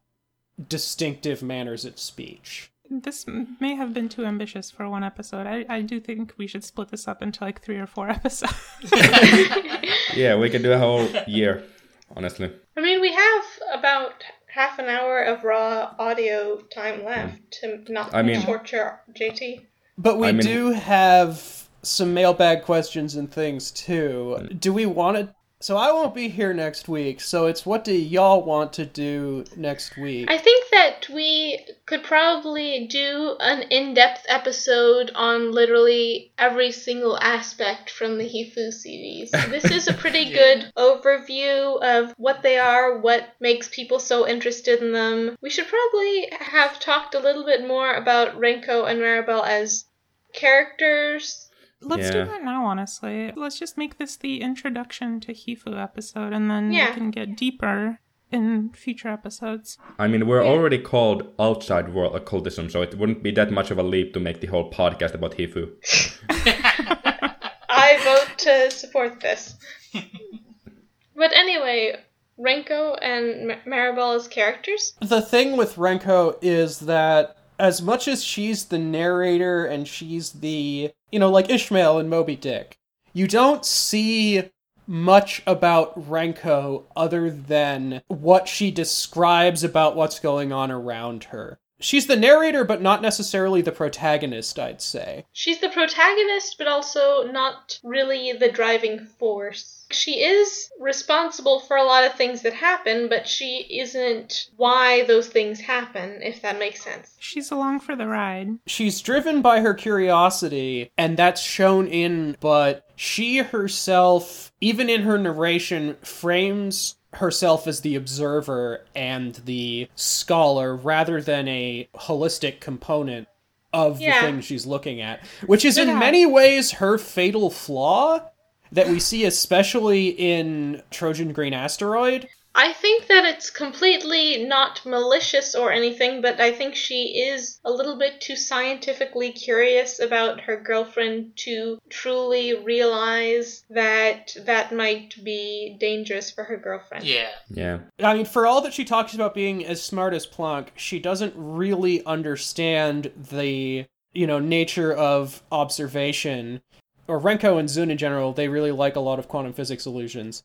distinctive manners of speech. This may have been too ambitious for one episode. I, I do think we should split this up into like three or four episodes. Yeah, we can do a whole year, honestly. I mean, we have about half an hour of raw audio time left to not I mean- torture JT. But we I mean- do have some mailbag questions and things too. Do we want to? So I won't be here next week. So it's what do y'all want to do next week? I think that we could probably do an in depth episode on literally every single aspect from the Hifuu series. This is a pretty Yeah. good overview of what they are, what makes people so interested in them. We should probably have talked a little bit more about Renko and Maribel as characters Let's Yeah. do that now, honestly. Let's just make this the introduction to Hifuu episode, and then Yeah. we can get deeper in future episodes. I mean, we're already called Outside World Occultism, so it wouldn't be that much of a leap to make the whole podcast about Hifuu. I vote to support this. but anyway, Renko and Ma- Maribel as characters. the thing with Renko is that as much as she's the narrator and she's the, you know, like Ishmael and Moby Dick, you don't see much about Renko other than what she describes about what's going on around her. She's the narrator, but not necessarily the protagonist, I'd say. She's the protagonist, but also not really the driving force. She is responsible for a lot of things that happen, but she isn't why those things happen, if that makes sense. She's along for the ride. She's driven by her curiosity, and that's shown in, but she herself, even in her narration, frames herself as the observer and the scholar rather than a holistic component of Yeah. the thing she's looking at, which is in many ways her fatal flaw that we see especially in Trojan Green Asteroid. I think that it's completely not malicious or anything, but I think she is a little bit too scientifically curious about her girlfriend to truly realize that that might be dangerous for her girlfriend. Yeah. Yeah. I mean, for all that she talks about being as smart as Planck, she doesn't really understand the you know, nature of observation, or Renko and Zun in general, they really like a lot of quantum physics illusions.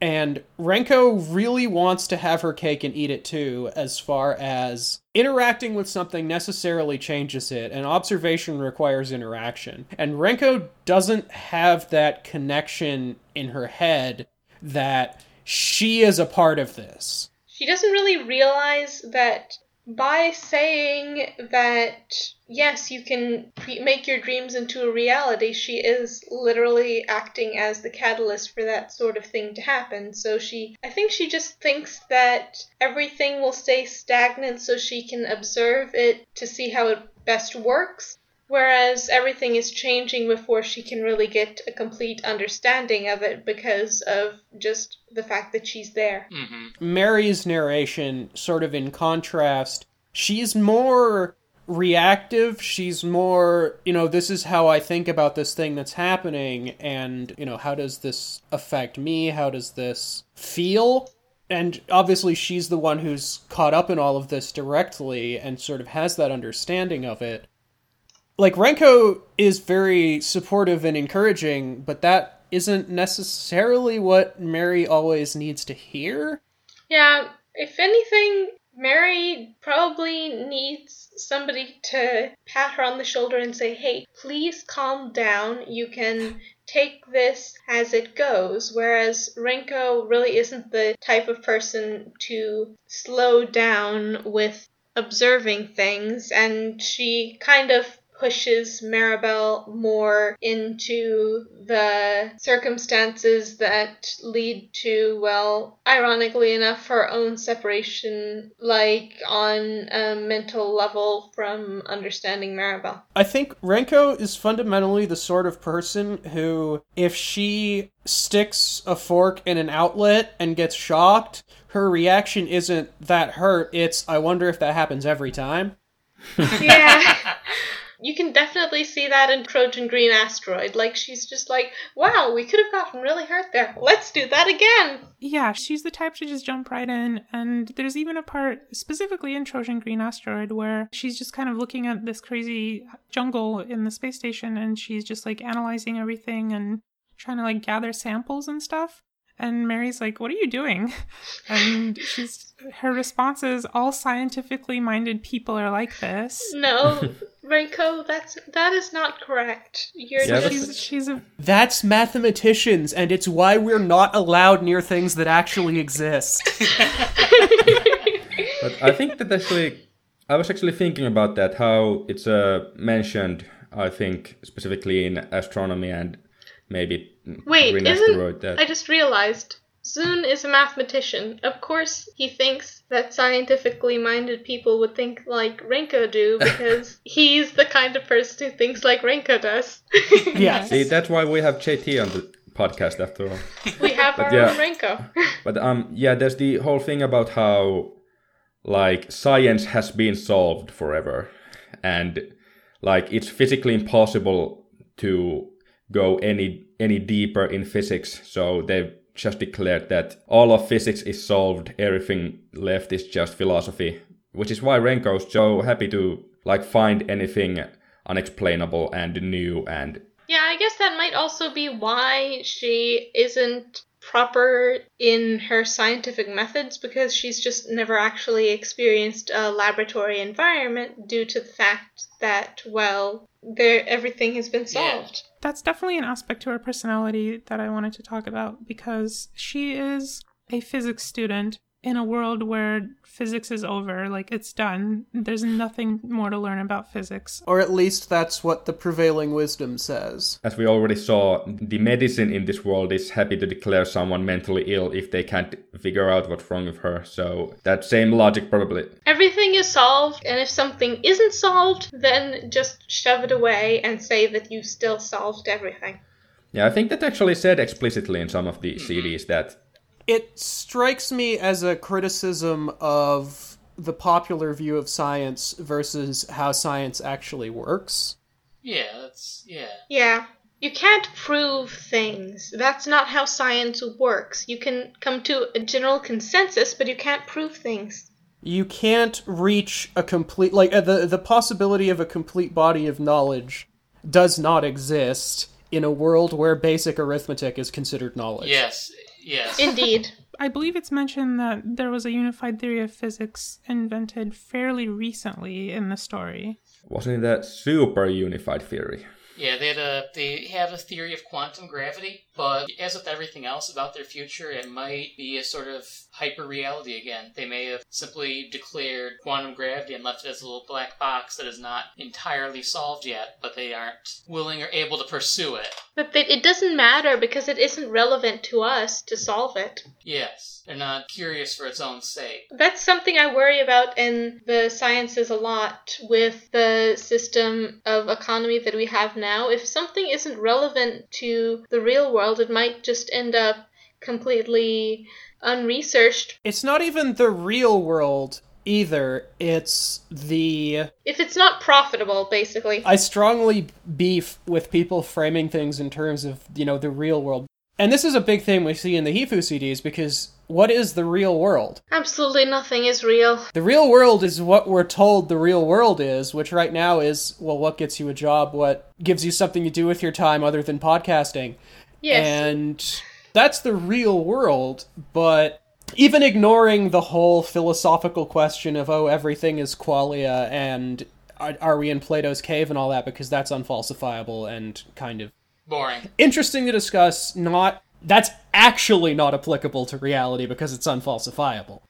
And Renko really wants to have her cake and eat it too, as far as interacting with something necessarily changes it, and observation requires interaction. And Renko doesn't have that connection in her head that she is a part of this. She doesn't really realize that by saying that yes, you can make your dreams into a reality, she is literally acting as the catalyst for that sort of thing to happen. So she, I think she just thinks that everything will stay stagnant so she can observe it to see how it best works. Whereas everything is changing before she can really get a complete understanding of it because of just the fact that she's there. hmm Merry's narration, sort of in contrast, she's more reactive. She's more, you know, this is how I think about this thing that's happening, and, you know, how does this affect me? How does this feel? And obviously, she's the one who's caught up in all of this directly and sort of has that understanding of it. Like, Renko is very supportive and encouraging, but that isn't necessarily what Merry always needs to hear. Yeah, if anything, Merry probably needs somebody to pat her on the shoulder and say, hey, please calm down. You can take this as it goes. Whereas Renko really isn't the type of person to slow down with observing things, and she kind of pushes Maribel more into the circumstances that lead to, well, ironically enough, her own separation, like on a mental level from understanding Maribel. I think Renko is fundamentally the sort of person who, if she sticks a fork in an outlet and gets shocked, her reaction isn't that hurt, it's, I wonder if that happens every time. Yeah. You can definitely see that in Trojan Green Asteroid. Like, she's just like, wow, we could have gotten really hurt there. Let's do that again. Yeah, she's the type to just jump right in. And there's even a part specifically in Trojan Green Asteroid where she's just kind of looking at this crazy jungle in the space station and she's just like analyzing everything and trying to like gather samples and stuff. And Merry's like, What are you doing? And she's her response is all scientifically minded people are like this. No, Renko, that's that is not correct. You're Yeah, just She's she's a That's mathematicians, and it's why we're not allowed near things that actually exist. But I think that actually, I was actually thinking about that, how it's uh, mentioned, I think, specifically in astronomy and maybe Wait, isn't Asteroid, that I just realized Zun is a mathematician. Of course, he thinks that scientifically minded people would think like Renko do because he's the kind of person who thinks like Renko does. yeah. See, that's why we have JT on the podcast after all. we have our yeah. own Renko. But um, yeah, there's the whole thing about how like science has been solved forever, and like it's physically impossible to go any any deeper in physics. So they've just declared that all of physics is solved. Everything left is just philosophy, which is why Renko's so happy to like find anything unexplainable and new and Yeah, I guess that might also be why she isn't proper in her scientific methods because she's just never actually experienced a laboratory environment due to the fact that well, there everything has been Yeah. solved. That's definitely an aspect to her personality that I wanted to talk about because she is a physics student in a world where physics is over, like it's done. There's nothing more to learn about physics. Or at least that's what the prevailing wisdom says. as we already saw, the medicine in this world is happy to declare someone mentally ill if they can't figure out what's wrong with her. So that same logic probably. Everything is solved, and if something isn't solved, then just shove it away and say that you still solved everything. Yeah, I think that actually said explicitly in some of the mm-hmm. CDs that It strikes me as a criticism of the popular view of science versus how science actually works. Yeah, that's yeah. Yeah. You can't prove things. That's not how science works. You can come to a general consensus, but you can't prove things. you can't reach a complete like uh, the the possibility of a complete body of knowledge does not exist in a world where basic arithmetic is considered knowledge. Yes, yes. Indeed. I believe it's mentioned that there was a unified theory of physics invented fairly recently in the story. Wasn't it a super unified theory? Yeah, they had a they have a theory of quantum gravity, but as with everything else about their future, it might be a sort of hyper reality again. They may have simply declared quantum gravity and left it as a little black box that is not entirely solved yet, but they aren't willing or able to pursue it. But it doesn't matter because it isn't relevant to us to solve it. Yes, they're not curious for its own sake. That's something I worry about in the sciences a lot with the system of economy that we have now. If something isn't relevant to the real world, it might just end up completely unresearched. It's not even the real world either. It's the If it's not profitable, basically. I strongly beef with people framing things in terms of, you know, the real world. And this is a big thing we see in the Hifuu CDs because what is the real world? Absolutely nothing is real. The real world is what we're told the real world is, which right now is, well, what gets you a job, what gives you something to do with your time other than podcasting. Yes. And that's the real world, but even ignoring the whole philosophical question of, oh, everything is qualia and are, are we in Plato's cave and all that, because that's unfalsifiable and kind of Boring. interesting to discuss, not. That's actually not applicable to reality because it's unfalsifiable.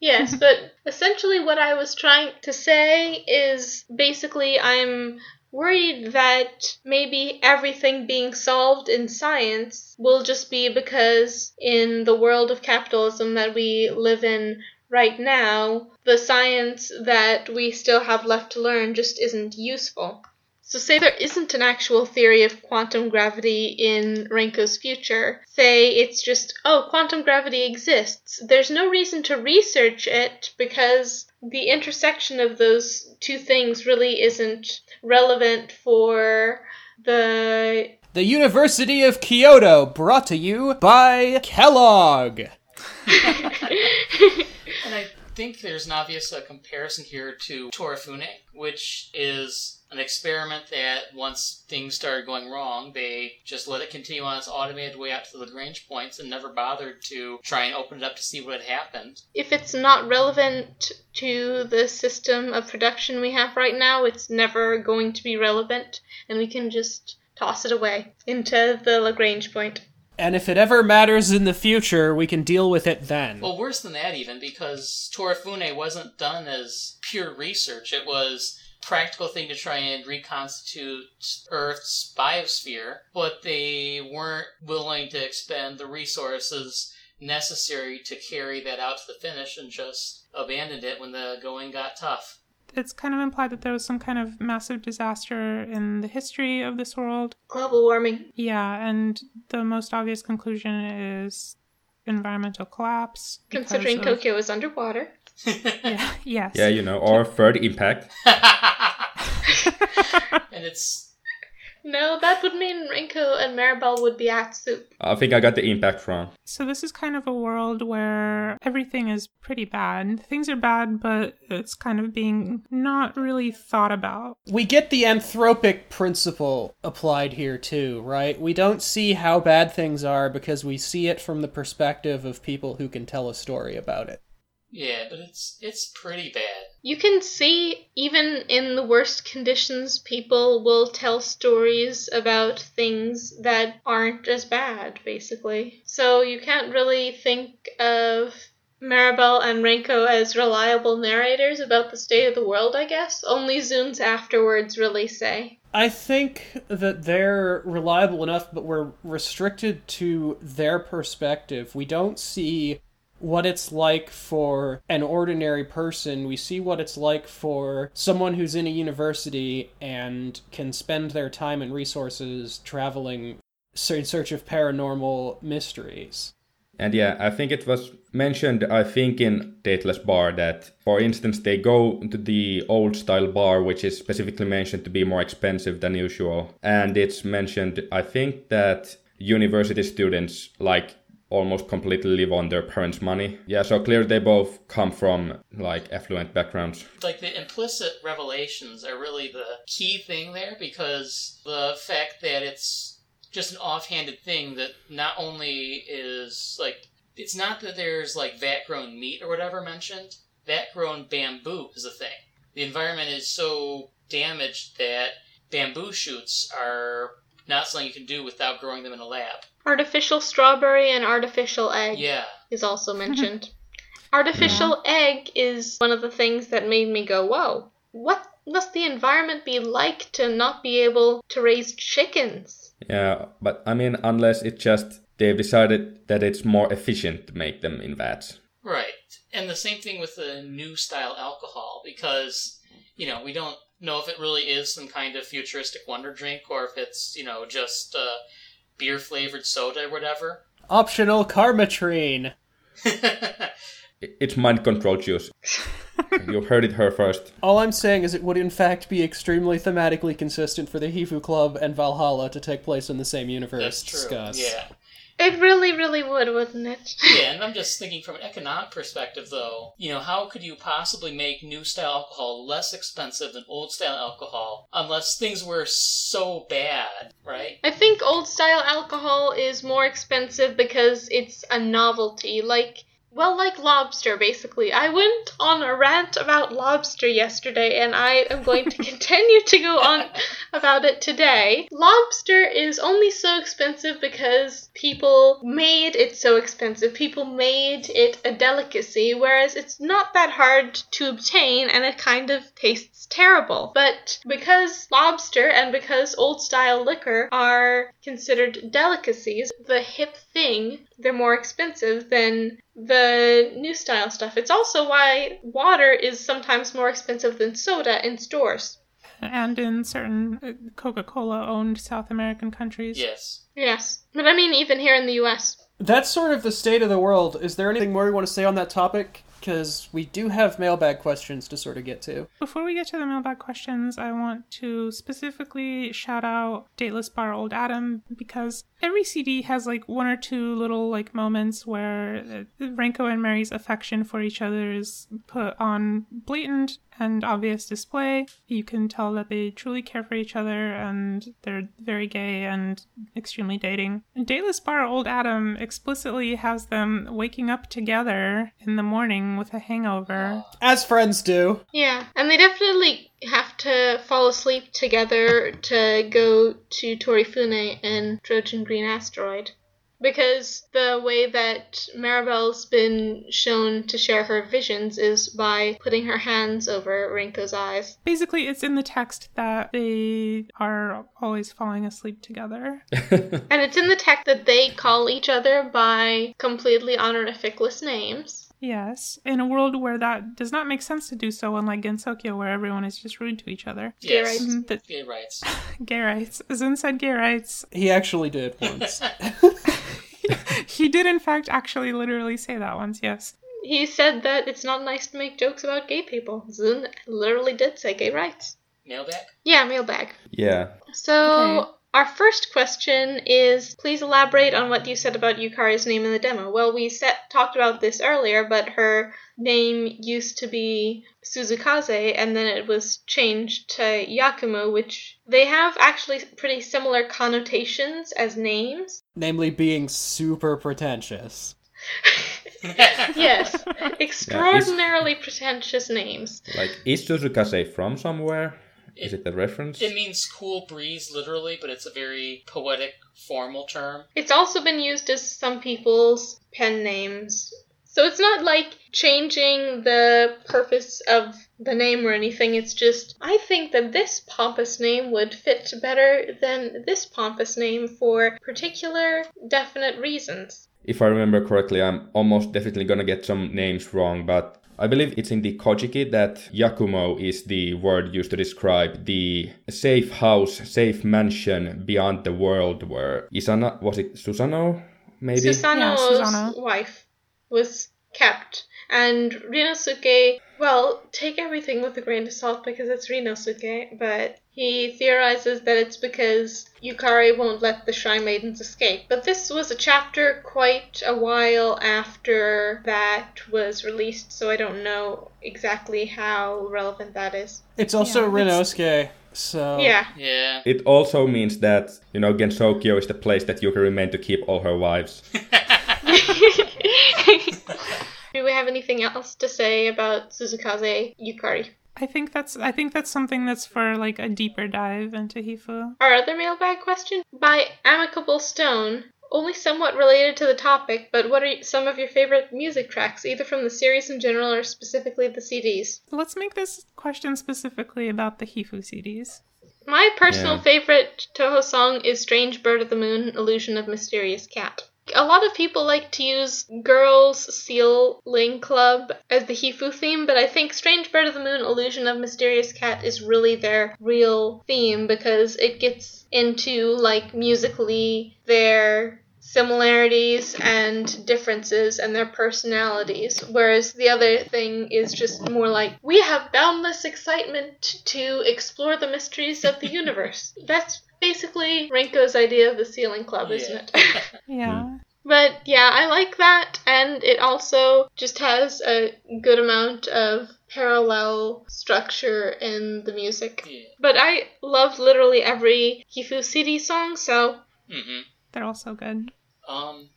Yes, but essentially what I was trying to say is basically I'm worried that maybe everything being solved in science will just be because in the world of capitalism that we live in right now, the science that we still have left to learn just isn't useful. So, say there isn't an actual theory of quantum gravity in Renko's future. Say it's just, oh, quantum gravity exists. There's no reason to research it because the intersection of those two things really isn't relevant for the. The University of Kyoto, brought to you by Kellogg. Think there's an obvious uh, comparison here to Torifune, which is an experiment that once things started going wrong, they just let it continue on its automated way out to the Lagrange points and never bothered to try and open it up to see what had happened. If it's not relevant to the system of production we have right now, it's never going to be relevant, and we can just toss it away into the Lagrange point. And if it ever matters in the future, we can deal with it then. Well, worse than that, even, because Torifune wasn't done as pure research. It was practical thing to try and reconstitute Earth's biosphere, but they weren't willing to expend the resources necessary to carry that out to the finish and just abandoned it when the going got tough. It's kind of implied that there was some kind of massive disaster in the history of this world. Global warming. Yeah, and the most obvious conclusion is environmental collapse. Considering of- Tokyo is underwater. Yeah, yes. Yeah, you know, or third impact. and it's No, that would mean Renko and Maribel would be at soup. I think I got the impact wrong. So this is kind of a world where everything is pretty bad. Things are bad, but it's kind of being not really thought about. We get the anthropic principle applied here too, right? We don't see how bad things are because we see it from the perspective of people who can tell a story about it. yeah, but it's it's pretty bad. You can see, even in the worst conditions, people will tell stories about things that aren't as bad, basically. So you can't really think of Maribel and Renko as reliable narrators about the state of the world, I guess. Only Zun's afterwards really say. I think that they're reliable enough, but we're restricted to their perspective. We don't see what it's like for an ordinary person. We see what it's like for someone who's in a university and can spend their time and resources traveling in search of paranormal mysteries. And yeah, I think it was mentioned, I think, in Dateless Bar that, for instance, they go to the old style bar, which is specifically mentioned to be more expensive than usual. And it's mentioned, I think, that university students like almost completely live on their parents' money. Yeah, so clearly they both come from like affluent backgrounds. Like the implicit revelations are really the key thing there because the fact that it's just an offhanded thing that not only is like it's not that there's like vat grown meat or whatever mentioned. Vat grown bamboo is a thing. The environment is so damaged that bamboo shoots are not something you can do without growing them in a lab. Artificial strawberry and artificial egg Yeah. is also mentioned. artificial egg is one of the things that made me go, whoa, what must the environment be like to not be able to raise chickens? Yeah, but I mean, unless it's just they've decided that it's more efficient to make them in vats. Right. And the same thing with the new style alcohol because, you know, we don't know if it really is some kind of futuristic wonder drink or if it's, you know, just uh, beer flavored soda or whatever. Optional Karmotrine. It's mind control juice. you heard it here first. All I'm saying is it would in fact be extremely thematically consistent for the Hifuu Club and Valhalla to take place in the same universe. That's true. Discuss. Yeah. It really, really would, wouldn't it? Yeah, and I'm just thinking from an economic perspective, though, you know, how could you possibly make new style alcohol less expensive than old style alcohol unless things were so bad, right? I think old style alcohol is more expensive because it's a novelty. Like, well, like lobster, basically. I went on a rant about lobster yesterday, and I am going to continue to go on about it today. Lobster is only so expensive because people made it so expensive. People made it a delicacy, whereas it's not that hard to obtain, and it kind of tastes terrible. But because lobster and because old style liquor are considered delicacies, the hip thing, they're more expensive than the new style stuff. It's also why water is sometimes more expensive than soda in stores. And in certain uh, Coca Cola owned South American countries. Yes. Yes. But I mean, even here in the US. That's sort of the state of the world. Is there anything more you want to say on that topic? Because we do have mailbag questions to sort of get to. Before we get to the mailbag questions, I want to specifically shout out Dateless Bar Old Adam because every CD has like one or two little like moments where uh, Renko and Merry's affection for each other is put on blatant and obvious display. You can tell that they truly care for each other and they're very gay and extremely dating. And Dateless Bar Old Adam explicitly has them waking up together in the morning with a hangover. As friends do. Yeah. And they definitely have to fall asleep together to go to Torifune and Trojan Green Asteroid. Because the way that Maribel's been shown to share her visions is by putting her hands over Renko's eyes. Basically, it's in the text that they are always falling asleep together. And it's in the text that they call each other by completely honorificless names. Yes, in a world where that does not make sense to do so, unlike Gensokyo, where everyone is just rude to each other. Gay Yes. rights. Mhm, The Gay rights. gay rights. Zun said gay rights. He actually did once. He did, in fact, actually literally say that once, yes. He said that it's not nice to make jokes about gay people. Zun literally did say gay rights. Mailbag? Yeah, mailbag. Yeah. So, Okay. Our first question is please elaborate on what you said about Yukari's name in the demo. Well, we set, talked about this earlier, but her name used to be Suzukaze, and then it was changed to Yakumo, which they have actually pretty similar connotations as names. Namely, being super pretentious. Yes, extraordinarily pretentious names. Like, is Suzukaze from somewhere? Is it the reference? It means cool breeze, literally, but it's a very poetic, formal term. It's also been used as some people's pen names. So it's not like changing the purpose of the name or anything. It's just, I think that this pompous name would fit better than this pompous name for particular, definite reasons. if I remember correctly, I'm almost definitely gonna get some names wrong, but I believe it's in the Kojiki that Yakumo is the word used to describe the safe house, safe mansion beyond the world where Isana, was it Susano? Maybe? Susano's Yeah, Susano. wife was kept, and Rinnosuke Well, take everything with a grain of salt because it's Rinnosuke, but he theorizes that it's because Yukari won't let the Shrine Maidens escape. But this was a chapter quite a while after that was released, so I don't know exactly how relevant that is. It's also Yeah, it's- Rinnosuke, so Yeah. Yeah. It also means that, you know, Gensokyo is the place that you can remain to keep all her wives. Do we have anything else to say about Suzukaze Yukari? I think that's I think that's something that's for like a deeper dive into Hifuu. Our other mailbag question by Amicable Stone, only somewhat related to the topic, but what are some of your favorite music tracks, either from the series in general or specifically the CDs? Let's make this question specifically about the Hifuu CDs. My personal Yeah. favorite Touhou song is Strange Bird of the Moon, Illusion of Mysterious Cat. A lot of people like to use Girls Sealing Club as the Hifuu theme, but I think Strange Bird of the Moon, Illusion of Mysterious Cat is really their real theme because it gets into, like, musically their similarities and differences and their personalities, whereas the other thing is just more like, we have boundless excitement to explore the mysteries of the universe. That's basically Renko's idea of the Sealing Club, isn't it? Yeah. But yeah, I like that, and it also just has a good amount of parallel structure in the music. Yeah. But I love literally every Hifuu CD song, so hmm They're all so good. Um.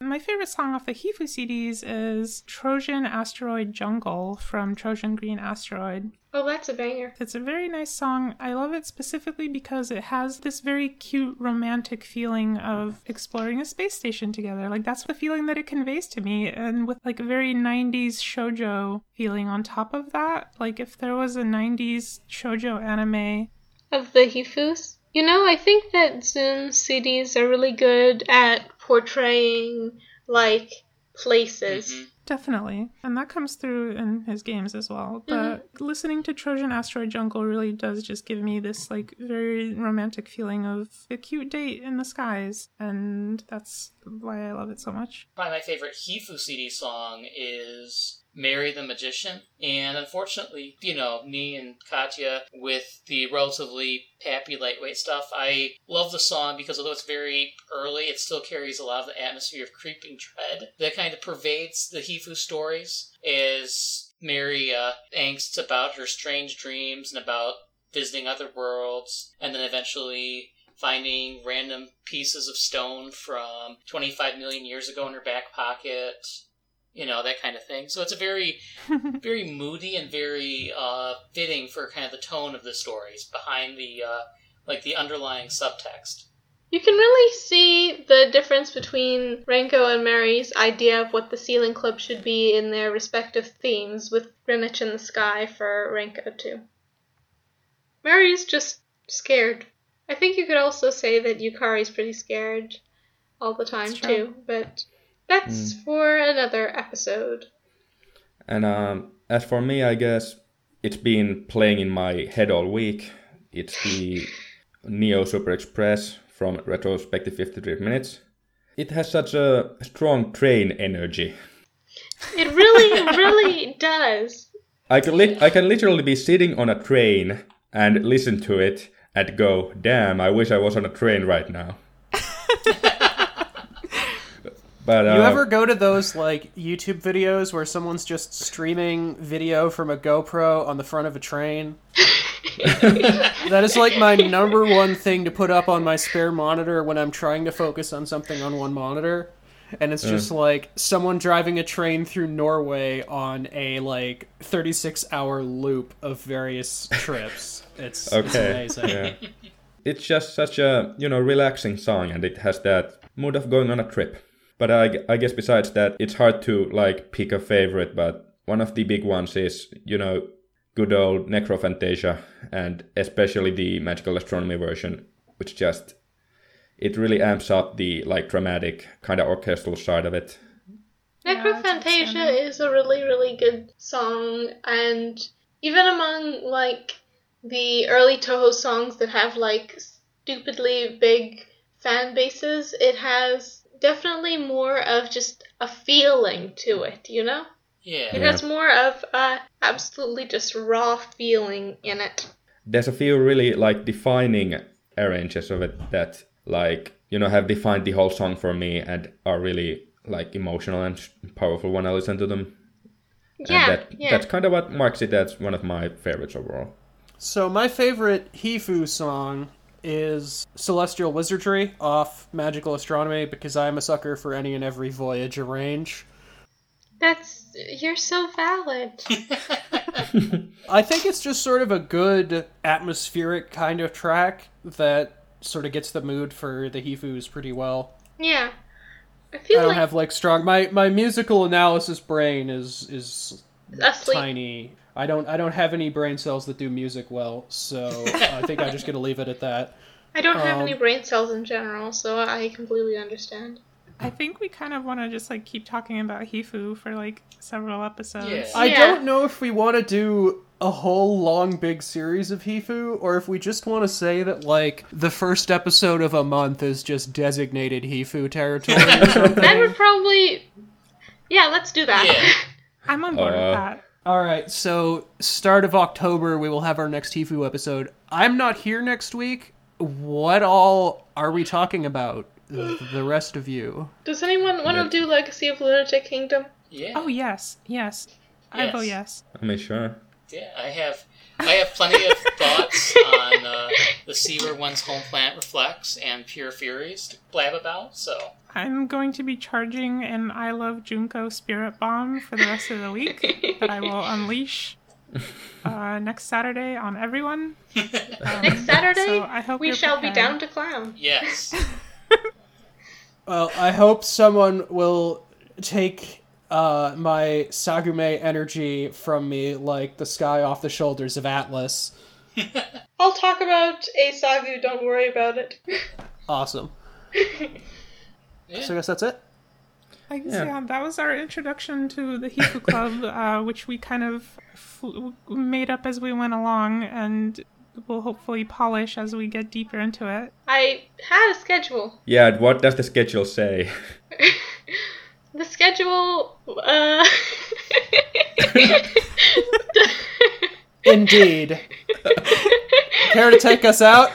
My favorite song off the Hifuu CDs is Trojan Asteroid Jungle from Trojan Green Asteroid. oh, that's a banger. It's a very nice song. I love it specifically because it has this very cute romantic feeling of exploring a space station together. Like that's the feeling that it conveys to me and with like a very 90s shojo feeling on top of that. Like if there was a 90s shojo anime, Of the Hifuus? You know, I think that Zun's CDs are really good at portraying, like, places. mhm. definitely. And that comes through in his games as well. But listening to Trojan Asteroid Jungle really does just give me this like very romantic feeling of a cute date in the skies. And that's why I love it so much. Probably my favorite Hifuu CD song is Merry the Magician. And unfortunately, you know, me and Katya, with the relatively happy, lightweight stuff, I love the song because although it's very early, it still carries a lot of the atmosphere of creeping dread that kind of pervades the Hifuu stories. As Merry uh, angst about her strange dreams and about visiting other worlds, and then eventually finding random pieces of stone from 25 million years ago in her back pocket you know that kind of thing so it's a very very moody and very uh, fitting for kind of the tone of the stories behind the uh, like the underlying subtext You can really see the difference between Renko and Merry's idea of what the Sealing Club should be in their respective themes, with Greenwich in the Sky for Renko, too. Mary's just scared. I think you could also say that Yukari's pretty scared all the time, too, but that's for another episode. And um, as for me, I guess it's been playing in my head all week. It's the Neo Super Express from Retrospective 53 Minutes. It has such a strong train energy. It really, really does. I can, li- I can literally be sitting on a train and listen to it and go, damn, I wish I was on a train right now. but uh, You ever go to those like YouTube videos where someone's just streaming video from a GoPro on the front of a train? that is like my number one thing to put up on my spare monitor when I'm trying to focus on something on one monitor. And it's just like someone driving a train through Norway on a like 36 hour loop of various trips. It's, it's amazing. yeah. It's just such a you know relaxing song, and it has that mood of going on a trip. But I, I guess besides that, it's hard to like pick a favorite. But one of the big ones is you know good old Necrophantasia, and especially the Magical Astronomy version, which just it really amps up the like dramatic kind of orchestral side of it. Yeah, Necrophantasia outstanding. is a really, really good song, and even among like the early Touhou songs that have like stupidly big fan bases, it has definitely more of just a feeling to it, you know? Yeah. It has more of a absolutely just raw feeling in it. There's a few really like defining arranges of it that like you know have defined the whole song for me and are really like emotional and powerful when I listen to them. Yeah, and that, yeah. that's kind of what marks it as one of my favorites overall. So my favorite Hifuu song is Celestial Wizardry off Magical Astronomy because I'm a sucker for any and every voyage range. That's you're so valid. I think it's just sort of a good atmospheric kind of track that sort of gets the mood for the Hifuus pretty well. yeah. I I don't like have like strong my my musical analysis brain is is asleep. tiny. I don't I don't have any brain cells that do music well, so I think I'm just gonna leave it at that. I don't have um, any brain cells in general, so I completely understand. I think we kind of want to just like keep talking about Hifuu for like several episodes. Yeah. I Yeah. don't know if we want to do a whole long big series of Hifuu or if we just want to say that like the first episode of a month is just designated Hifuu territory or something. That would probably. Yeah, let's do that. Yeah. I'm on board Uh, with that. All right, so start of October we will have our next Hifuu episode. I'm not here next week. What all are we talking about? The the rest of you. Does anyone want to do Legacy of Lunatic Kingdom? Yeah. Oh yes, yes. I Yes. vote yes. I mean, sure. Yeah, I have I have plenty of thoughts on uh, the sea where one's home planet reflects and pure furies to blab about. So I'm going to be charging an I Love Junko spirit bomb for the rest of the week that I will unleash uh, next Saturday on everyone. Um, Next Saturday, so I hope we you're shall be down to clown. yes, Well, I hope someone will take uh, my Sagume energy from me like the sky off the shoulders of Atlas. I'll talk about Asagu, don't worry about it. Awesome. Yeah. So I guess that's it. I guess, Yeah. yeah. that was our introduction to the Hifuu Club, uh, which we kind of fl- made up as we went along, and will hopefully polish as we get deeper into it. I had a schedule. Yeah, what does the schedule say? The schedule, uh. Indeed. Care to take us out?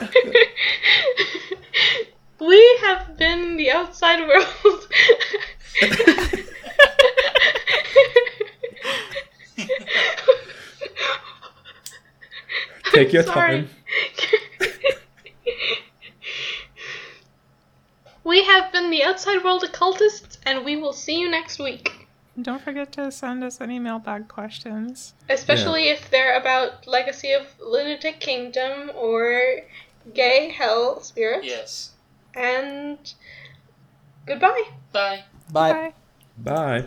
we have been the outside world. Take your Sorry. time. we have been the outside world occultists, and we will see you next week. Don't forget to send us any mailbag questions. Especially if they're about Legacy of Lunatic Kingdom or Gay Hell Spirits. yes. And goodbye. Bye. Bye. Bye. Bye.